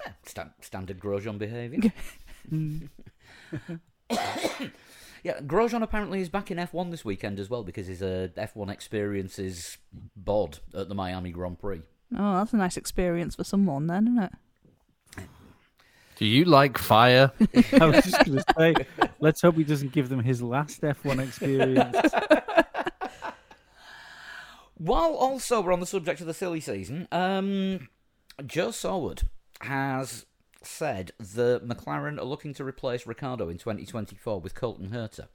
Yeah, stan- standard Grosjean behaviour. <laughs> <coughs> yeah, Grosjean apparently is back in F1 this weekend as well because his uh, F1 experience is bod at the Miami Grand Prix. Oh, that's a nice experience for someone, then, isn't it? Do you like fire? <laughs> I was just going to say, let's hope he doesn't give them his last F1 experience. While also we're on the subject of the silly season, um, Joe Saward has said that McLaren are looking to replace Ricciardo in 2024 with Colton Herta.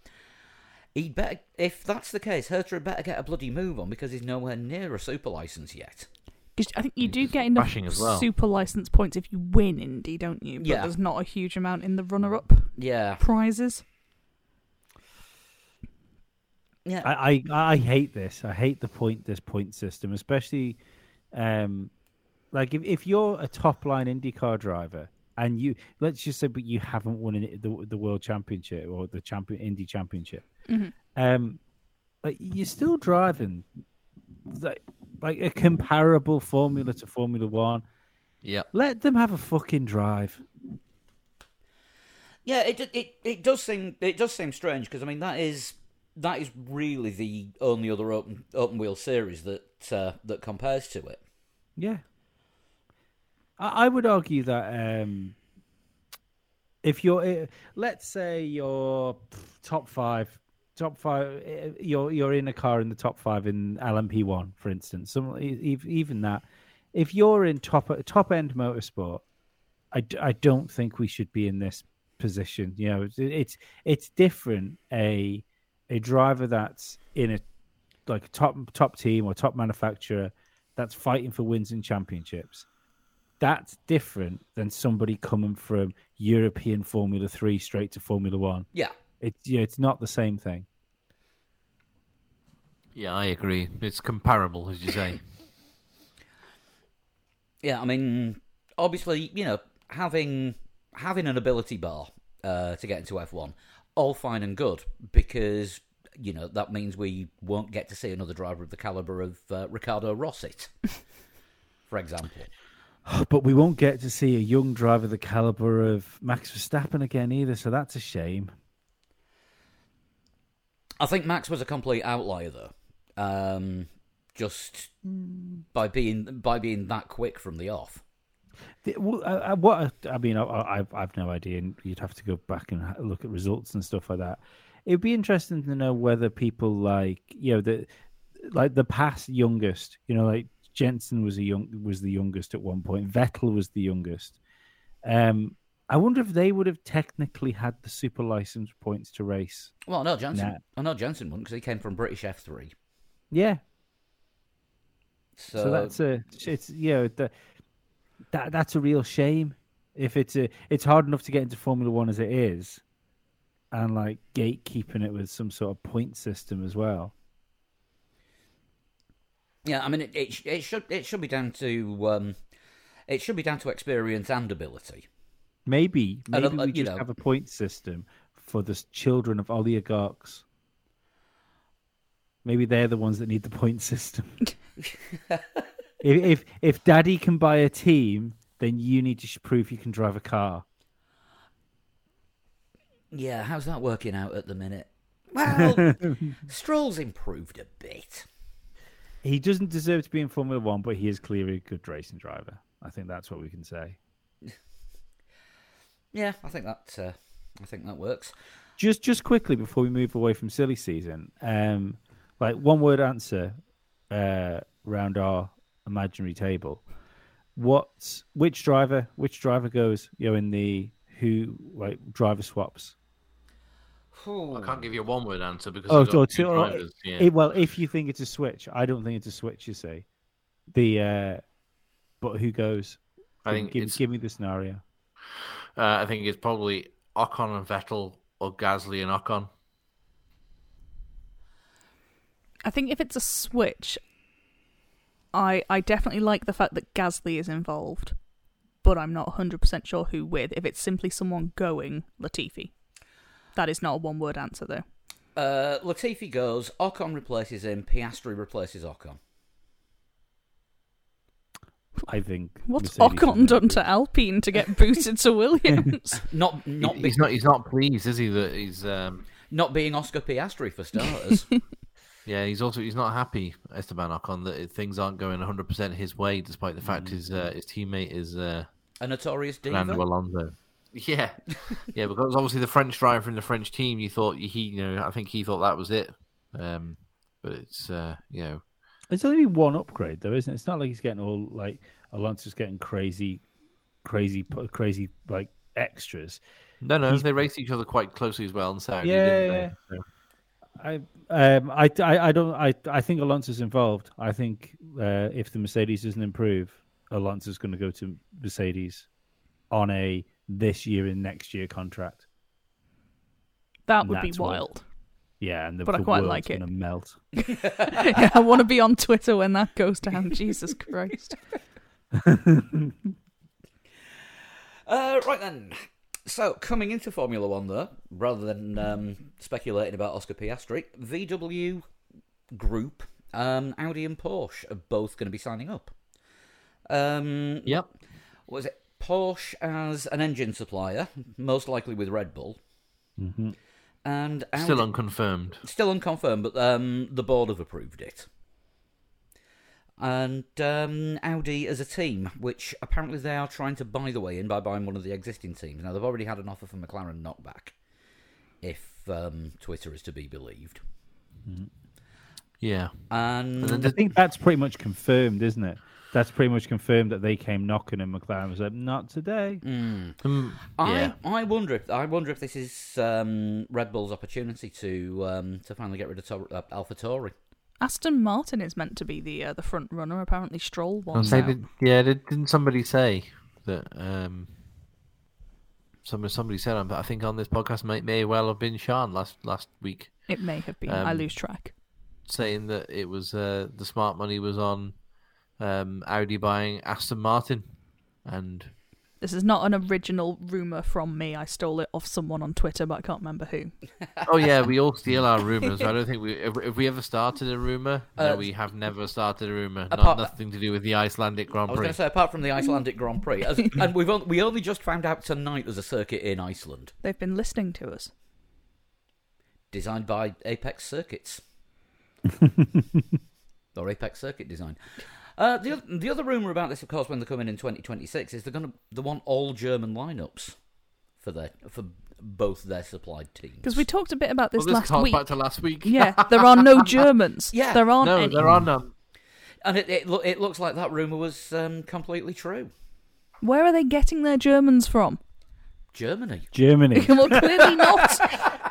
He'd better, if that's the case, Herta had better get a bloody move on because he's nowhere near a super license yet. 'Cause I think you do get enough as well. super license points if you win Indy, don't you? But Yeah. there's not a huge amount in the runner-up Yeah, prizes. yeah. I, I I hate this. I hate the point this point system, especially um like if, if you're a top line IndyCar driver and you let's just say but you haven't won an, the the world championship or the champion Indy championship. Mhm. Um like you're still driving like, like a comparable formula to Formula 1. yeah. Let them have a fucking drive. Yeah, it it it does seem it does seem strange because I mean that is that is really the only other open open wheel series that uh, that compares to it. Yeah. I, I would argue that um, if you're, eh, let's say you're top five, top five, eh, you're you're in a car in the top five in LMP one, for instance. Some even that, if you're in top top end motorsport, I, I don't think we should be in this position. You know, it's it's, it's different a a driver that's in a like a top top team or top manufacturer that's fighting for wins and championships. That's different than somebody coming from European Formula Three straight to Formula One. Yeah, It's yeah, it's not the same thing. Yeah, I agree. It's comparable, as you say. <laughs> yeah. I mean, obviously, you know, having having an ability bar uh, to get into F one, all fine and good because you know that means we won't get to see another driver of the caliber of uh, Ricardo Rosset, <laughs> for example. <sighs> But we won't get to see a young driver of the caliber of Max Verstappen again either, so that's a shame. I think Max was a complete outlier though. Um, just by being by being that quick from the off. The- well, I, I, what I, mean, I, I've I've no idea, and you'd have to go back and look at results and stuff like that. It'd be interesting to know whether people like you know the like the past youngest, you know, like Jensen was a young was the youngest at one point. Vettel was the youngest. Um, I wonder if they would have technically had the super license points to race. Well, no, Jensen. Nah. I know Jensen wouldn't because he came from British F three. Yeah, So, so, that's a it's you know the, that that's a real shame. If it's a it's hard enough to get into Formula One as it is, and like gatekeeping it with some sort of point system as well. yeah. I mean, it, it it should it should be down to um, it should be down to experience and ability. Maybe maybe uh, we just know- have a point system for the children of oligarchs. Maybe they're the ones that need the point system. <laughs> if, if if daddy can buy a team, then you need to prove you can drive a car. Yeah, how's that working out at the minute? Well, <laughs> Stroll's improved a bit. He doesn't deserve to be in Formula One, but he is clearly a good racing driver. I think that's what we can say. <laughs> Yeah, I think that uh, I think that works. Just just quickly before we move away from silly season, um, like one word answer uh, around our imaginary table. What which driver which driver goes you know in the who like driver swaps? I can't give you a one-word answer because Oh, I've got so two two- or- drivers, yeah. It- well, if you think it's a switch, I don't think it's a switch. You see, the, uh, but who goes? I think give, give me the scenario. Uh, I think it's probably Ocon and Vettel or Gasly and Ocon. I think if it's a switch, I I definitely like the fact that Gasly is involved, but I'm not 100% sure who with. If it's simply someone going, Latifi. That is not a one word answer, though. Uh, Latifi goes. Ocon replaces him. Piastri replaces Ocon. I think. What's Mercedes Ocon done improve. to Alpine to get booted to <laughs> Williams? <laughs> Not not be, he's not. He's not pleased, is he? That he's. Um, not being Oscar Piastri for starters. <laughs> yeah, he's also. He's not happy, Esteban Ocon, that things aren't going 100 percent his way, despite the fact his uh, his teammate is uh, a notorious Fernando diva. Alonso. Yeah, yeah, because obviously the French driver in the French team, you thought he, you know, I think he thought that was it. Um, but it's, uh, you know, It's only one upgrade though, isn't it? It's not like he's getting all like Alonso's getting crazy, crazy, crazy like extras. no, no, He's- they race each other quite closely as well in Saudi. Yeah, didn't yeah, they? So- I, um, I, I, I don't, I, I think Alonso's involved. I think uh, if the Mercedes doesn't improve, Alonso's going to go to Mercedes on a this year and next year contract. That would be That's what- wild. Yeah, and the, But I quite world's like it. gonna melt. <laughs> yeah, I want to be on Twitter when that goes down. Jesus Christ. <laughs> Uh, right then. So coming into Formula One, though, rather than um, speculating about Oscar Piastri, VW Group, um, Audi and Porsche are both going to be signing up. Um, Yep. was it Porsche as an engine supplier, most likely with Red Bull, hmm and Audi, Still unconfirmed. still unconfirmed, but um, the board have approved it. And um, Audi as a team, which apparently they are trying to buy the way in by buying one of the existing teams. Now they've already had an offer from McLaren knockback, if um, Twitter is to be believed. Yeah. And And I think that's pretty much confirmed, isn't it? That's pretty much confirmed that they came knocking and McLaren was like, "Not today." Mm. um, I yeah. I wonder if I wonder if this is um, Red Bull's opportunity to um, to finally get rid of Tor- uh, AlphaTauri. Aston Martin is meant to be the uh, the front runner. Apparently, Stroll I'll wants say out. that, yeah, did, didn't somebody say that? Um, somebody somebody said, I think on this podcast may may well have been Sean last last week, It may have been. I Um, lose track. saying that it was uh, the smart money was on um, Audi buying Aston Martin, and This is not an original rumor from me. I stole it off someone on Twitter, but I can't remember who. <laughs> oh yeah, we all steal our rumors. I <laughs> don't think we if, if we ever started a rumor. Uh, no, we have never started a rumor. Not nothing to do with the Icelandic Grand Prix. I was going to say, apart from the Icelandic Grand Prix, as, <laughs> and we've on, we only just found out tonight there's a circuit in Iceland They've been listening to us. designed by Apex Circuits or Apex Circuit Design. Uh, the the other rumor about this, of course, when they come in in 2026, is they're going to they want all German lineups for their for both their supplied teams. Because we talked a bit about this well, this last week. back to last week. yeah, there are no <laughs> Germans. Yeah. there aren't no, any. there are none. and it it, loo- it looks like that rumor was um, completely true. Where are they getting their Germans from? Germany. Germany. <laughs> well, clearly not.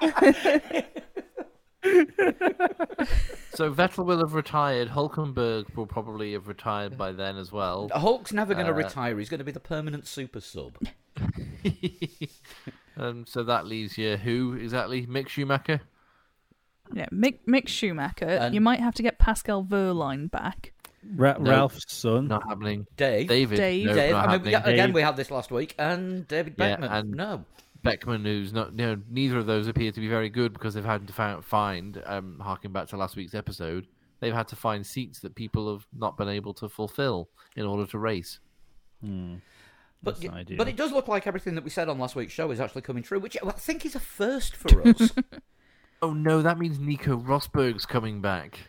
<laughs> So Vettel will have retired. Hulkenberg will probably have retired by then as well. Hulk's never going to Uh, retire. He's going to be the permanent super sub. <laughs> <laughs> um, so that leaves you who exactly? Mick Schumacher. yeah, Mick, Mick Schumacher. And- you might have to get Pascal Wehrlein back. Ra- No. Ralf's son. Not happening. Dave. David. Dave. No, Dave. not I mean, we happening. got, again, Dave. we had this last week, and David Yeah, Beckmann. and- no. Beckmann, who's not, you know, neither of those appear to be very good because they've had to find, um, harking back to last week's episode, they've had to find seats that people have not been able to fulfill in order to race. Hmm. But, That's not ideal. but it does look like everything that we said on last week's show is actually coming true, which I think is a first for us. <laughs> Oh no, that means Nico Rosberg's coming back.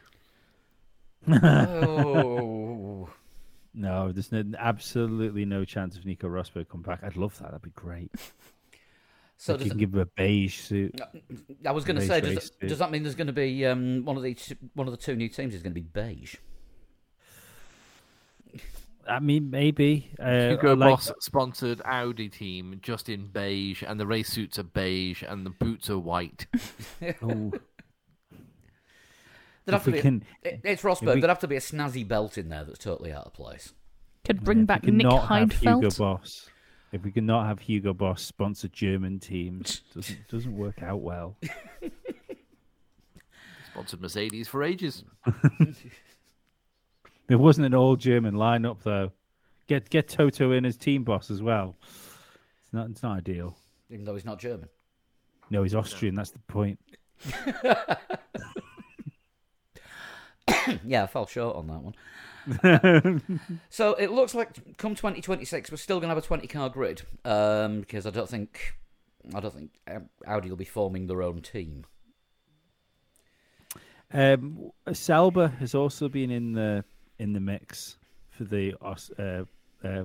oh. <laughs> No, there's no, absolutely no chance of Nico Rosberg coming back. I'd love that. That'd be great. <laughs> So Like, does you can give him a beige suit. I was going to say, does, that- does that mean there's going to be um, one of the one of the two new teams is going to be beige? I mean, maybe. Uh, Hugo like- Boss sponsored Audi team just in beige, and the race suits are beige, and the boots are white. <laughs> Oh, There'd have if to be. can, it- it's Rosberg. we- There'd have to be a snazzy belt in there that's totally out of place. Could bring yeah, back Nick not have Hugo Heidfeld. Boss. If we can not have Hugo Boss sponsor German teams, <laughs> doesn't doesn't work out well. Sponsored Mercedes for ages. <laughs> There wasn't an all German lineup though. Get get Toto in as team boss as well. It's not it's not ideal. Even though he's not German. No, he's Austrian. That's the point. <laughs> yeah, I fell short on that one. <laughs> so it looks like come 2026, we're still going to have a 20 car grid um, because I don't think I don't think um, Audi will be forming their own team. Um, Sauber has also been in the in the mix for the uh, uh,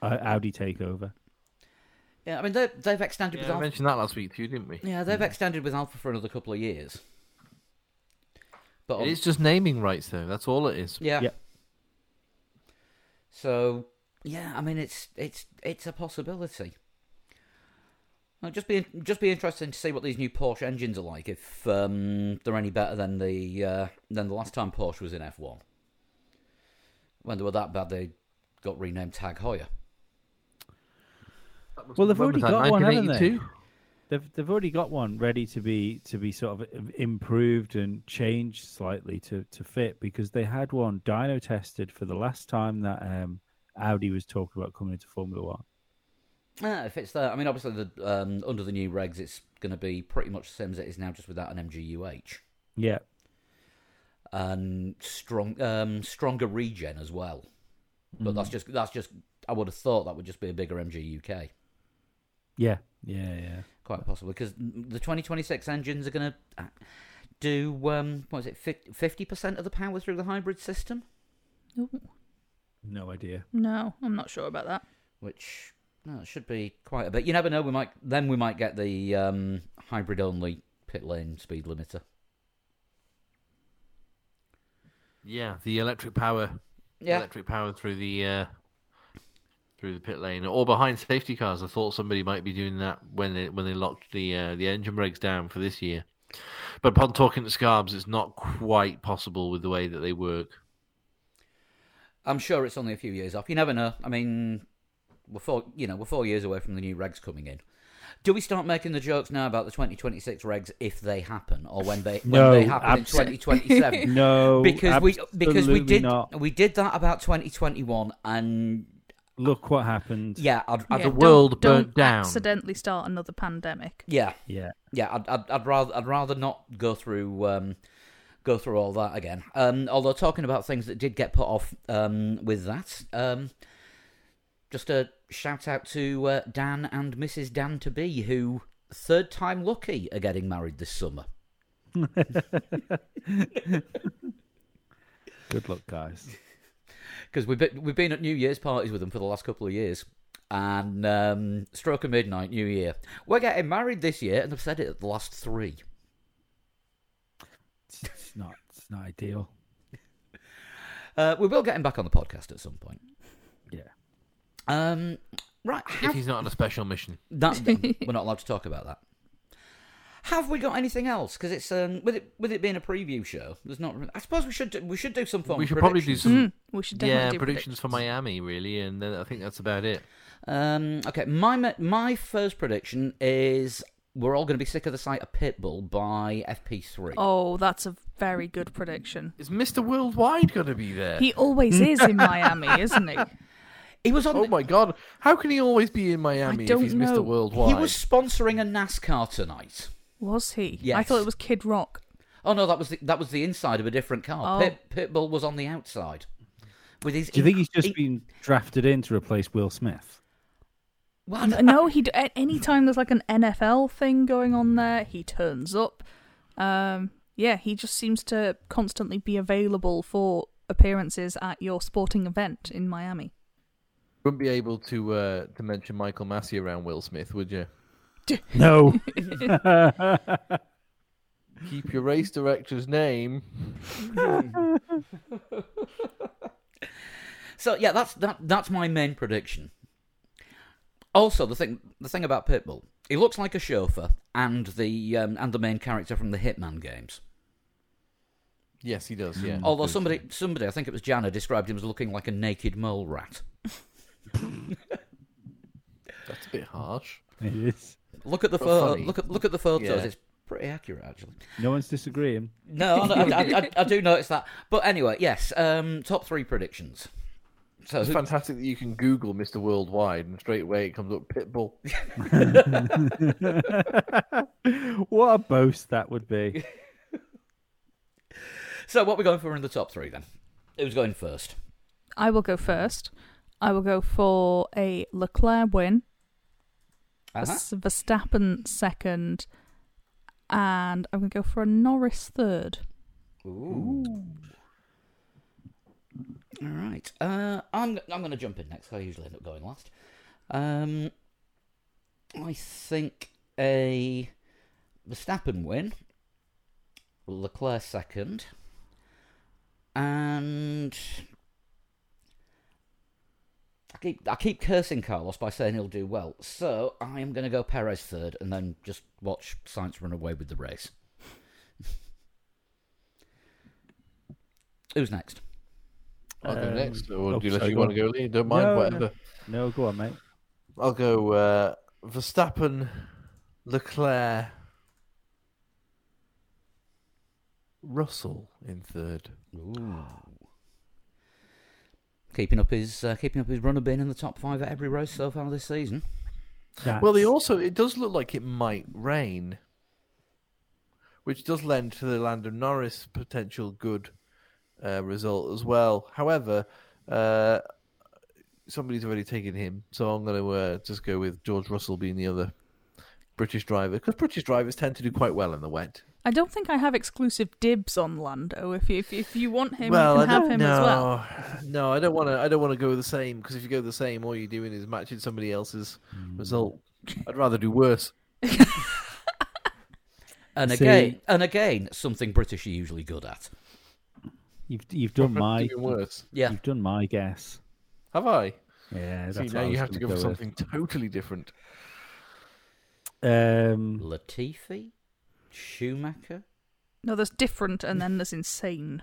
uh, Audi takeover. Yeah, I mean they they've extended Yeah, with I Alfa. mentioned that last week too, didn't we? Yeah, they've extended with Alfa for another couple of years. But It is just naming rights, though. That's all it is. yeah. Yeah. So yeah, I mean it's it's it's a possibility. Well, just be just be interesting to see what these new Porsche engines are like. If um, they're any better than the uh, than the last time Porsche was in F1. When they were that bad, they got renamed Tag Heuer. Well, they've already got one, haven't they? 1982? They've they've already got one ready to be to be sort of improved and changed slightly to, to fit because they had one dyno tested for the last time that um, Audi was talking about coming into Formula One. Ah, if it's there, I mean, obviously the um, under the new regs, it's going to be pretty much the same as it is now, just without an MGUH Yeah, and strong um, stronger regen as well. But Mm. that's just that's just I would have thought that would just be a bigger MGUK. yeah, yeah, yeah. Quite possibly because the 2026 engines are going to do um, what is it 50 percent of the power through the hybrid system, Ooh, No idea. no, I'm not sure about that. which no, it should be quite a bit. You never know. We might then we might get the um, hybrid only pit lane speed limiter. Yeah, the electric power. Yeah, Electric power through the uh, through the pit lane or behind safety cars. I thought somebody might be doing that when they when they locked the uh, the engine brakes down for this year. But upon talking to Scarbs, it's not quite possible with the way that they work. I'm sure it's only a few years off. You never know. I mean, we're four you know we're four years away from the new regs coming in. Do we start making the jokes now about the 2026 regs if they happen or when they when No, they happen in 2027? <laughs> No, because we because we did not. we did that about 2021 and Look what happened. yeah I'd, I'd Yeah, the don't- world don't burnt down. Accidentally start another pandemic. yeah yeah. yeah I'd, I'd, I'd rather I'd rather not go through um go through all that again um although talking about things that did get put off um with that um just a shout out to uh, Dan and Mrs Dan to be who third time lucky are getting married this summer <laughs> Good luck, guys. <laughs> because we've been, we've been at New Year's parties with them for the last couple of years. And um, stroke of midnight, New Year. We're getting married this year, and I've said it at the last three. It's, it's not. It's not ideal. <laughs> Uh, we will get him back on the podcast at some point. Yeah. Um, right, If he's not on a special mission, that's <laughs> done. We're not allowed to talk about that. Have we got anything else? Because it's um, with it with it being a preview show. There's not. I suppose we should do, we should do some form. we should probably do predictions. some Mm, we should definitely yeah do predictions for Miami, really, and then I think that's about it. Um, okay, my my first prediction is we're all going to be sick of the sight of Pitbull by FP3. Oh, that's a very good prediction. Is Mister Worldwide going to be there? He always is in Miami, isn't he? <laughs> He was on. Oh my God! How can he always be in Miami if don't he's Mister. Worldwide? he was sponsoring a NASCAR tonight. Was he? I thought it was Kid Rock. Oh no, that was the, that was the inside of a different car. Oh. Pit, Pitbull was on the outside with his. Do you think he's just he- been drafted in to replace Will Smith? Well, N- no, he. Any time there's like an NFL thing going on there, he turns up. Um, yeah, he just seems to constantly be available for appearances at your sporting event in Miami. Wouldn't be able to uh, to mention Michael Masi around Will Smith, would you? No. <laughs> Keep your race director's name. So yeah, that's that. That's my main prediction. Also, the thing the thing about Pitbull, he looks like a chauffeur and the um, and the main character from the Hitman games. Yes, he does. Yeah. Although somebody somebody, I think it was Jana, described him as looking like a naked mole rat. That's a bit harsh. It is. Look at the But photo. funny. Look at look at the photos. Yeah. It's pretty accurate, actually. No one's disagreeing. No, I, I, I, I do notice that. But anyway, yes. Um, top three predictions. So It's who- fantastic that you can Google Mr. Worldwide and straight away it comes up Pitbull. <laughs> what a boast that would be. <laughs> so what we're we going for in the top three then? Who's going first? I will go first. I will go for a Leclerc win, a Uh-huh. Verstappen second, and I'm going to go for a Norris third. Ooh. All right. Uh, I'm I'm going to jump in next. I usually end up going last. Um, I think a Verstappen win, Leclerc second, and I keep I keep cursing Carlos by saying he'll do well. So I am going to go Perez third, and then just watch Sainz run away with the race. <laughs> Who's next? I'll go Um, next. Or oh, do you, unless sorry, you want on. to go lead? Don't mind, No, no. whatever. No, go on, mate. I'll go uh, Verstappen, Leclerc, Russell in third. Ooh. Keeping up his uh, keeping up his run of being in the top five at every race so far this season. Well, they also it does look like it might rain, which does lend to the Lando Norris potential good uh, result as well. However, uh, somebody's already taken him, so I'm going to uh, just go with George Russell being the other British driver because British drivers tend to do quite well in the wet. I don't think I have exclusive dibs on Lando. If you, if, if you want him, well, you I can have him know. as well. No, I don't want to. I don't want to go the same because if you go the same, all you're doing is matching somebody else's result. I'd rather do worse. <laughs> And See- again, and again, something British are usually good at. You've you've done my worse. Yeah. you've done my guess. Have I? Yeah, that's See, now I you have to go gonna for with. something totally different. Um, Latifi, Schumacher. No, there's different, and then there's insane.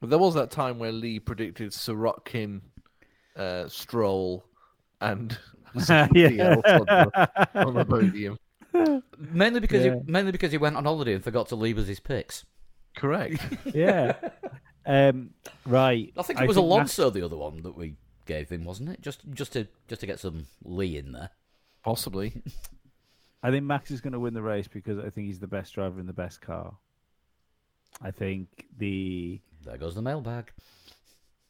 But there was that time where Lee predicted Sirotkin, uh, Stroll, and <laughs> somebody yeah. else on the, on the podium. Mainly because Yeah. he mainly because he went on holiday and forgot to leave us his picks. Correct. <laughs> yeah. Um, right. I think it was Max- Alonso the other one that we gave him, wasn't it? Just just to just to get some Lee in there. Possibly. <laughs> I think Max is going to win the race because I think he's the best driver in the best car. I think the There goes the mailbag.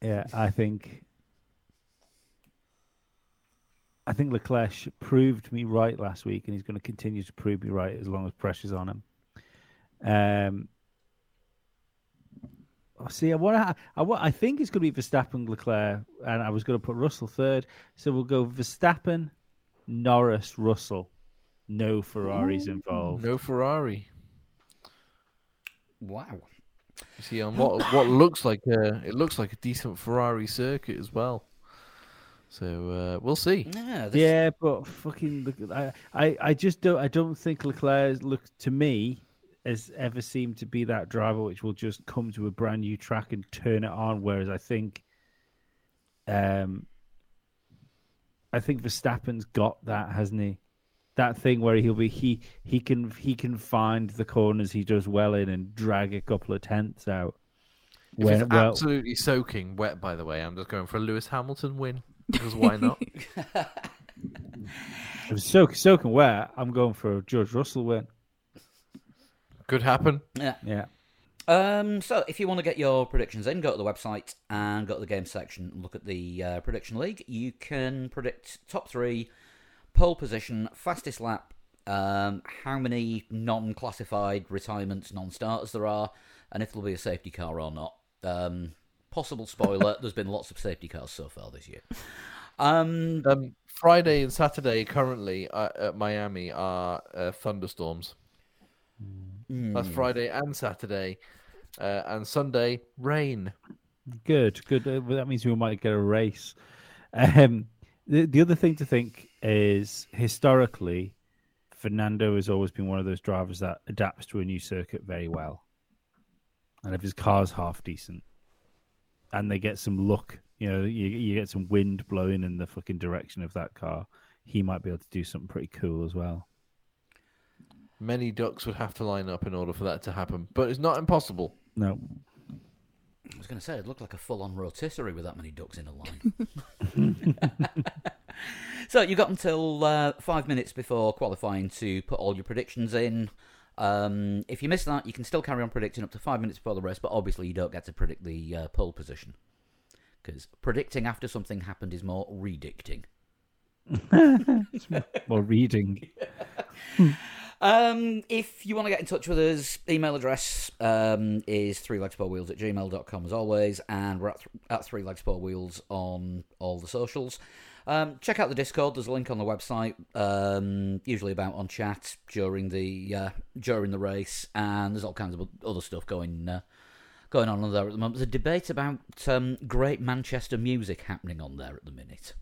yeah. I think I think Leclerc proved me right last week, and he's going to continue to prove me right as long as pressure's on him. Um. oh, See, I want to. I, wa- I think it's going to be Verstappen, Leclerc, and I was going to put Russell third. So we'll go Verstappen, Norris, Russell. No Ferraris involved. No Ferrari. Wow. You see, on what what looks like a it looks like a decent Ferrari circuit as well. So uh, we'll see. Yeah. This, Yeah, but fucking, look, I, I, I just don't. I don't think Leclerc look to me has ever seemed to be that driver which will just come to a brand new track and turn it on. Whereas I think, um, I think Verstappen's got that, hasn't he? That thing where he'll be he he can he can find the corners he does well in and drag a couple of tenths out. If When- it's well, absolutely soaking wet, by the way, I'm just going for a Lewis Hamilton win. Because why not? <laughs> if it's soak, soaking wet, I'm going for a George Russell win. Could happen. yeah. Yeah. Um, so if you want to get your predictions in, go to the website and go to the game section and look at the uh, prediction league. You can predict top three, pole position, fastest lap, um, how many non-classified retirements, non-starters there are, and if there'll be a safety car or not. Um, possible spoiler: there's been lots of safety cars so far this year. Um, Um, Friday and Saturday currently uh, at Miami are uh, thunderstorms. hmm. That's Friday and Saturday, uh, and Sunday rain. Good, good. Uh, well, that means we might get a race. Um, the the other thing to think is historically, Fernando has always been one of those drivers that adapts to a new circuit very well. And if his car's half decent, and they get some luck, you know, you you get some wind blowing in the fucking direction of that car, he might be able to do something pretty cool as well. Many ducks would have to line up in order for that to happen, but it's not impossible. No, I was going to say it looked like a full-on rotisserie with that many ducks in a line. <laughs> <laughs> so you got until uh, five minutes before qualifying to put all your predictions in. Um, if you miss that, you can still carry on predicting up to five minutes before the race, but obviously you don't get to predict the uh, pole position because predicting after something happened is more redicting. <laughs> more reading. <laughs> Um, if you want to get in touch with us, email address um, is three legs four wheels at gmail.com as always, and we're at, th- at three legs four wheels on all the socials. Um, check out the Discord. There's a link on the website, um, usually about on chat during the uh, during the race, and there's all kinds of other stuff going uh, going on there at the moment. There's a debate about um, great Manchester music happening on there at the minute.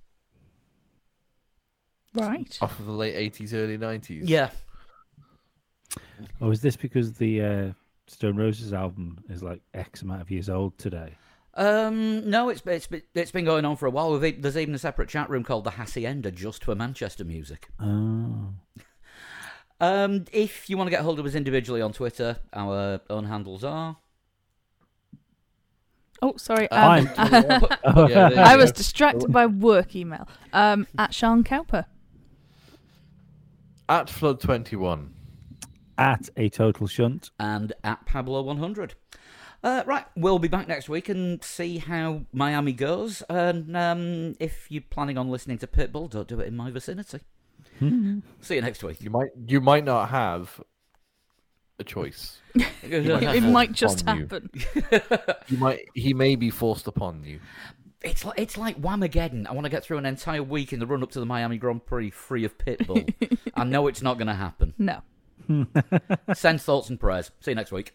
Right. Off of the late 80s, early 90s. Yeah, Oh, is this because the uh, Stone Roses album is like X amount of years old today? Um, no, it's it's been, it's been going on for a while. We've, there's even a separate chat room called the Hacienda just for Manchester music. Oh, Um, if you want to get hold of us individually on Twitter, our own handles are. Oh, sorry. I'm- Um, <laughs> Yeah, <laughs> I was go. distracted by work email. Um, at Sean Cowper. At Flood 21. at a total shunt. and at Pablo100. Uh, right, we'll be back next week and see how Miami goes. And um, if you're planning on listening to Pitbull, don't do it in my vicinity. <laughs> see you next week. You might you might not have a choice. <laughs> It might just on you. happen. <laughs> You might he may be forced upon you. It's like it's like Whamageddon. I want to get through an entire week in the run up to the Miami Grand Prix free of Pitbull. I know it's not going to happen. No. Send thoughts and prayers. See you next week.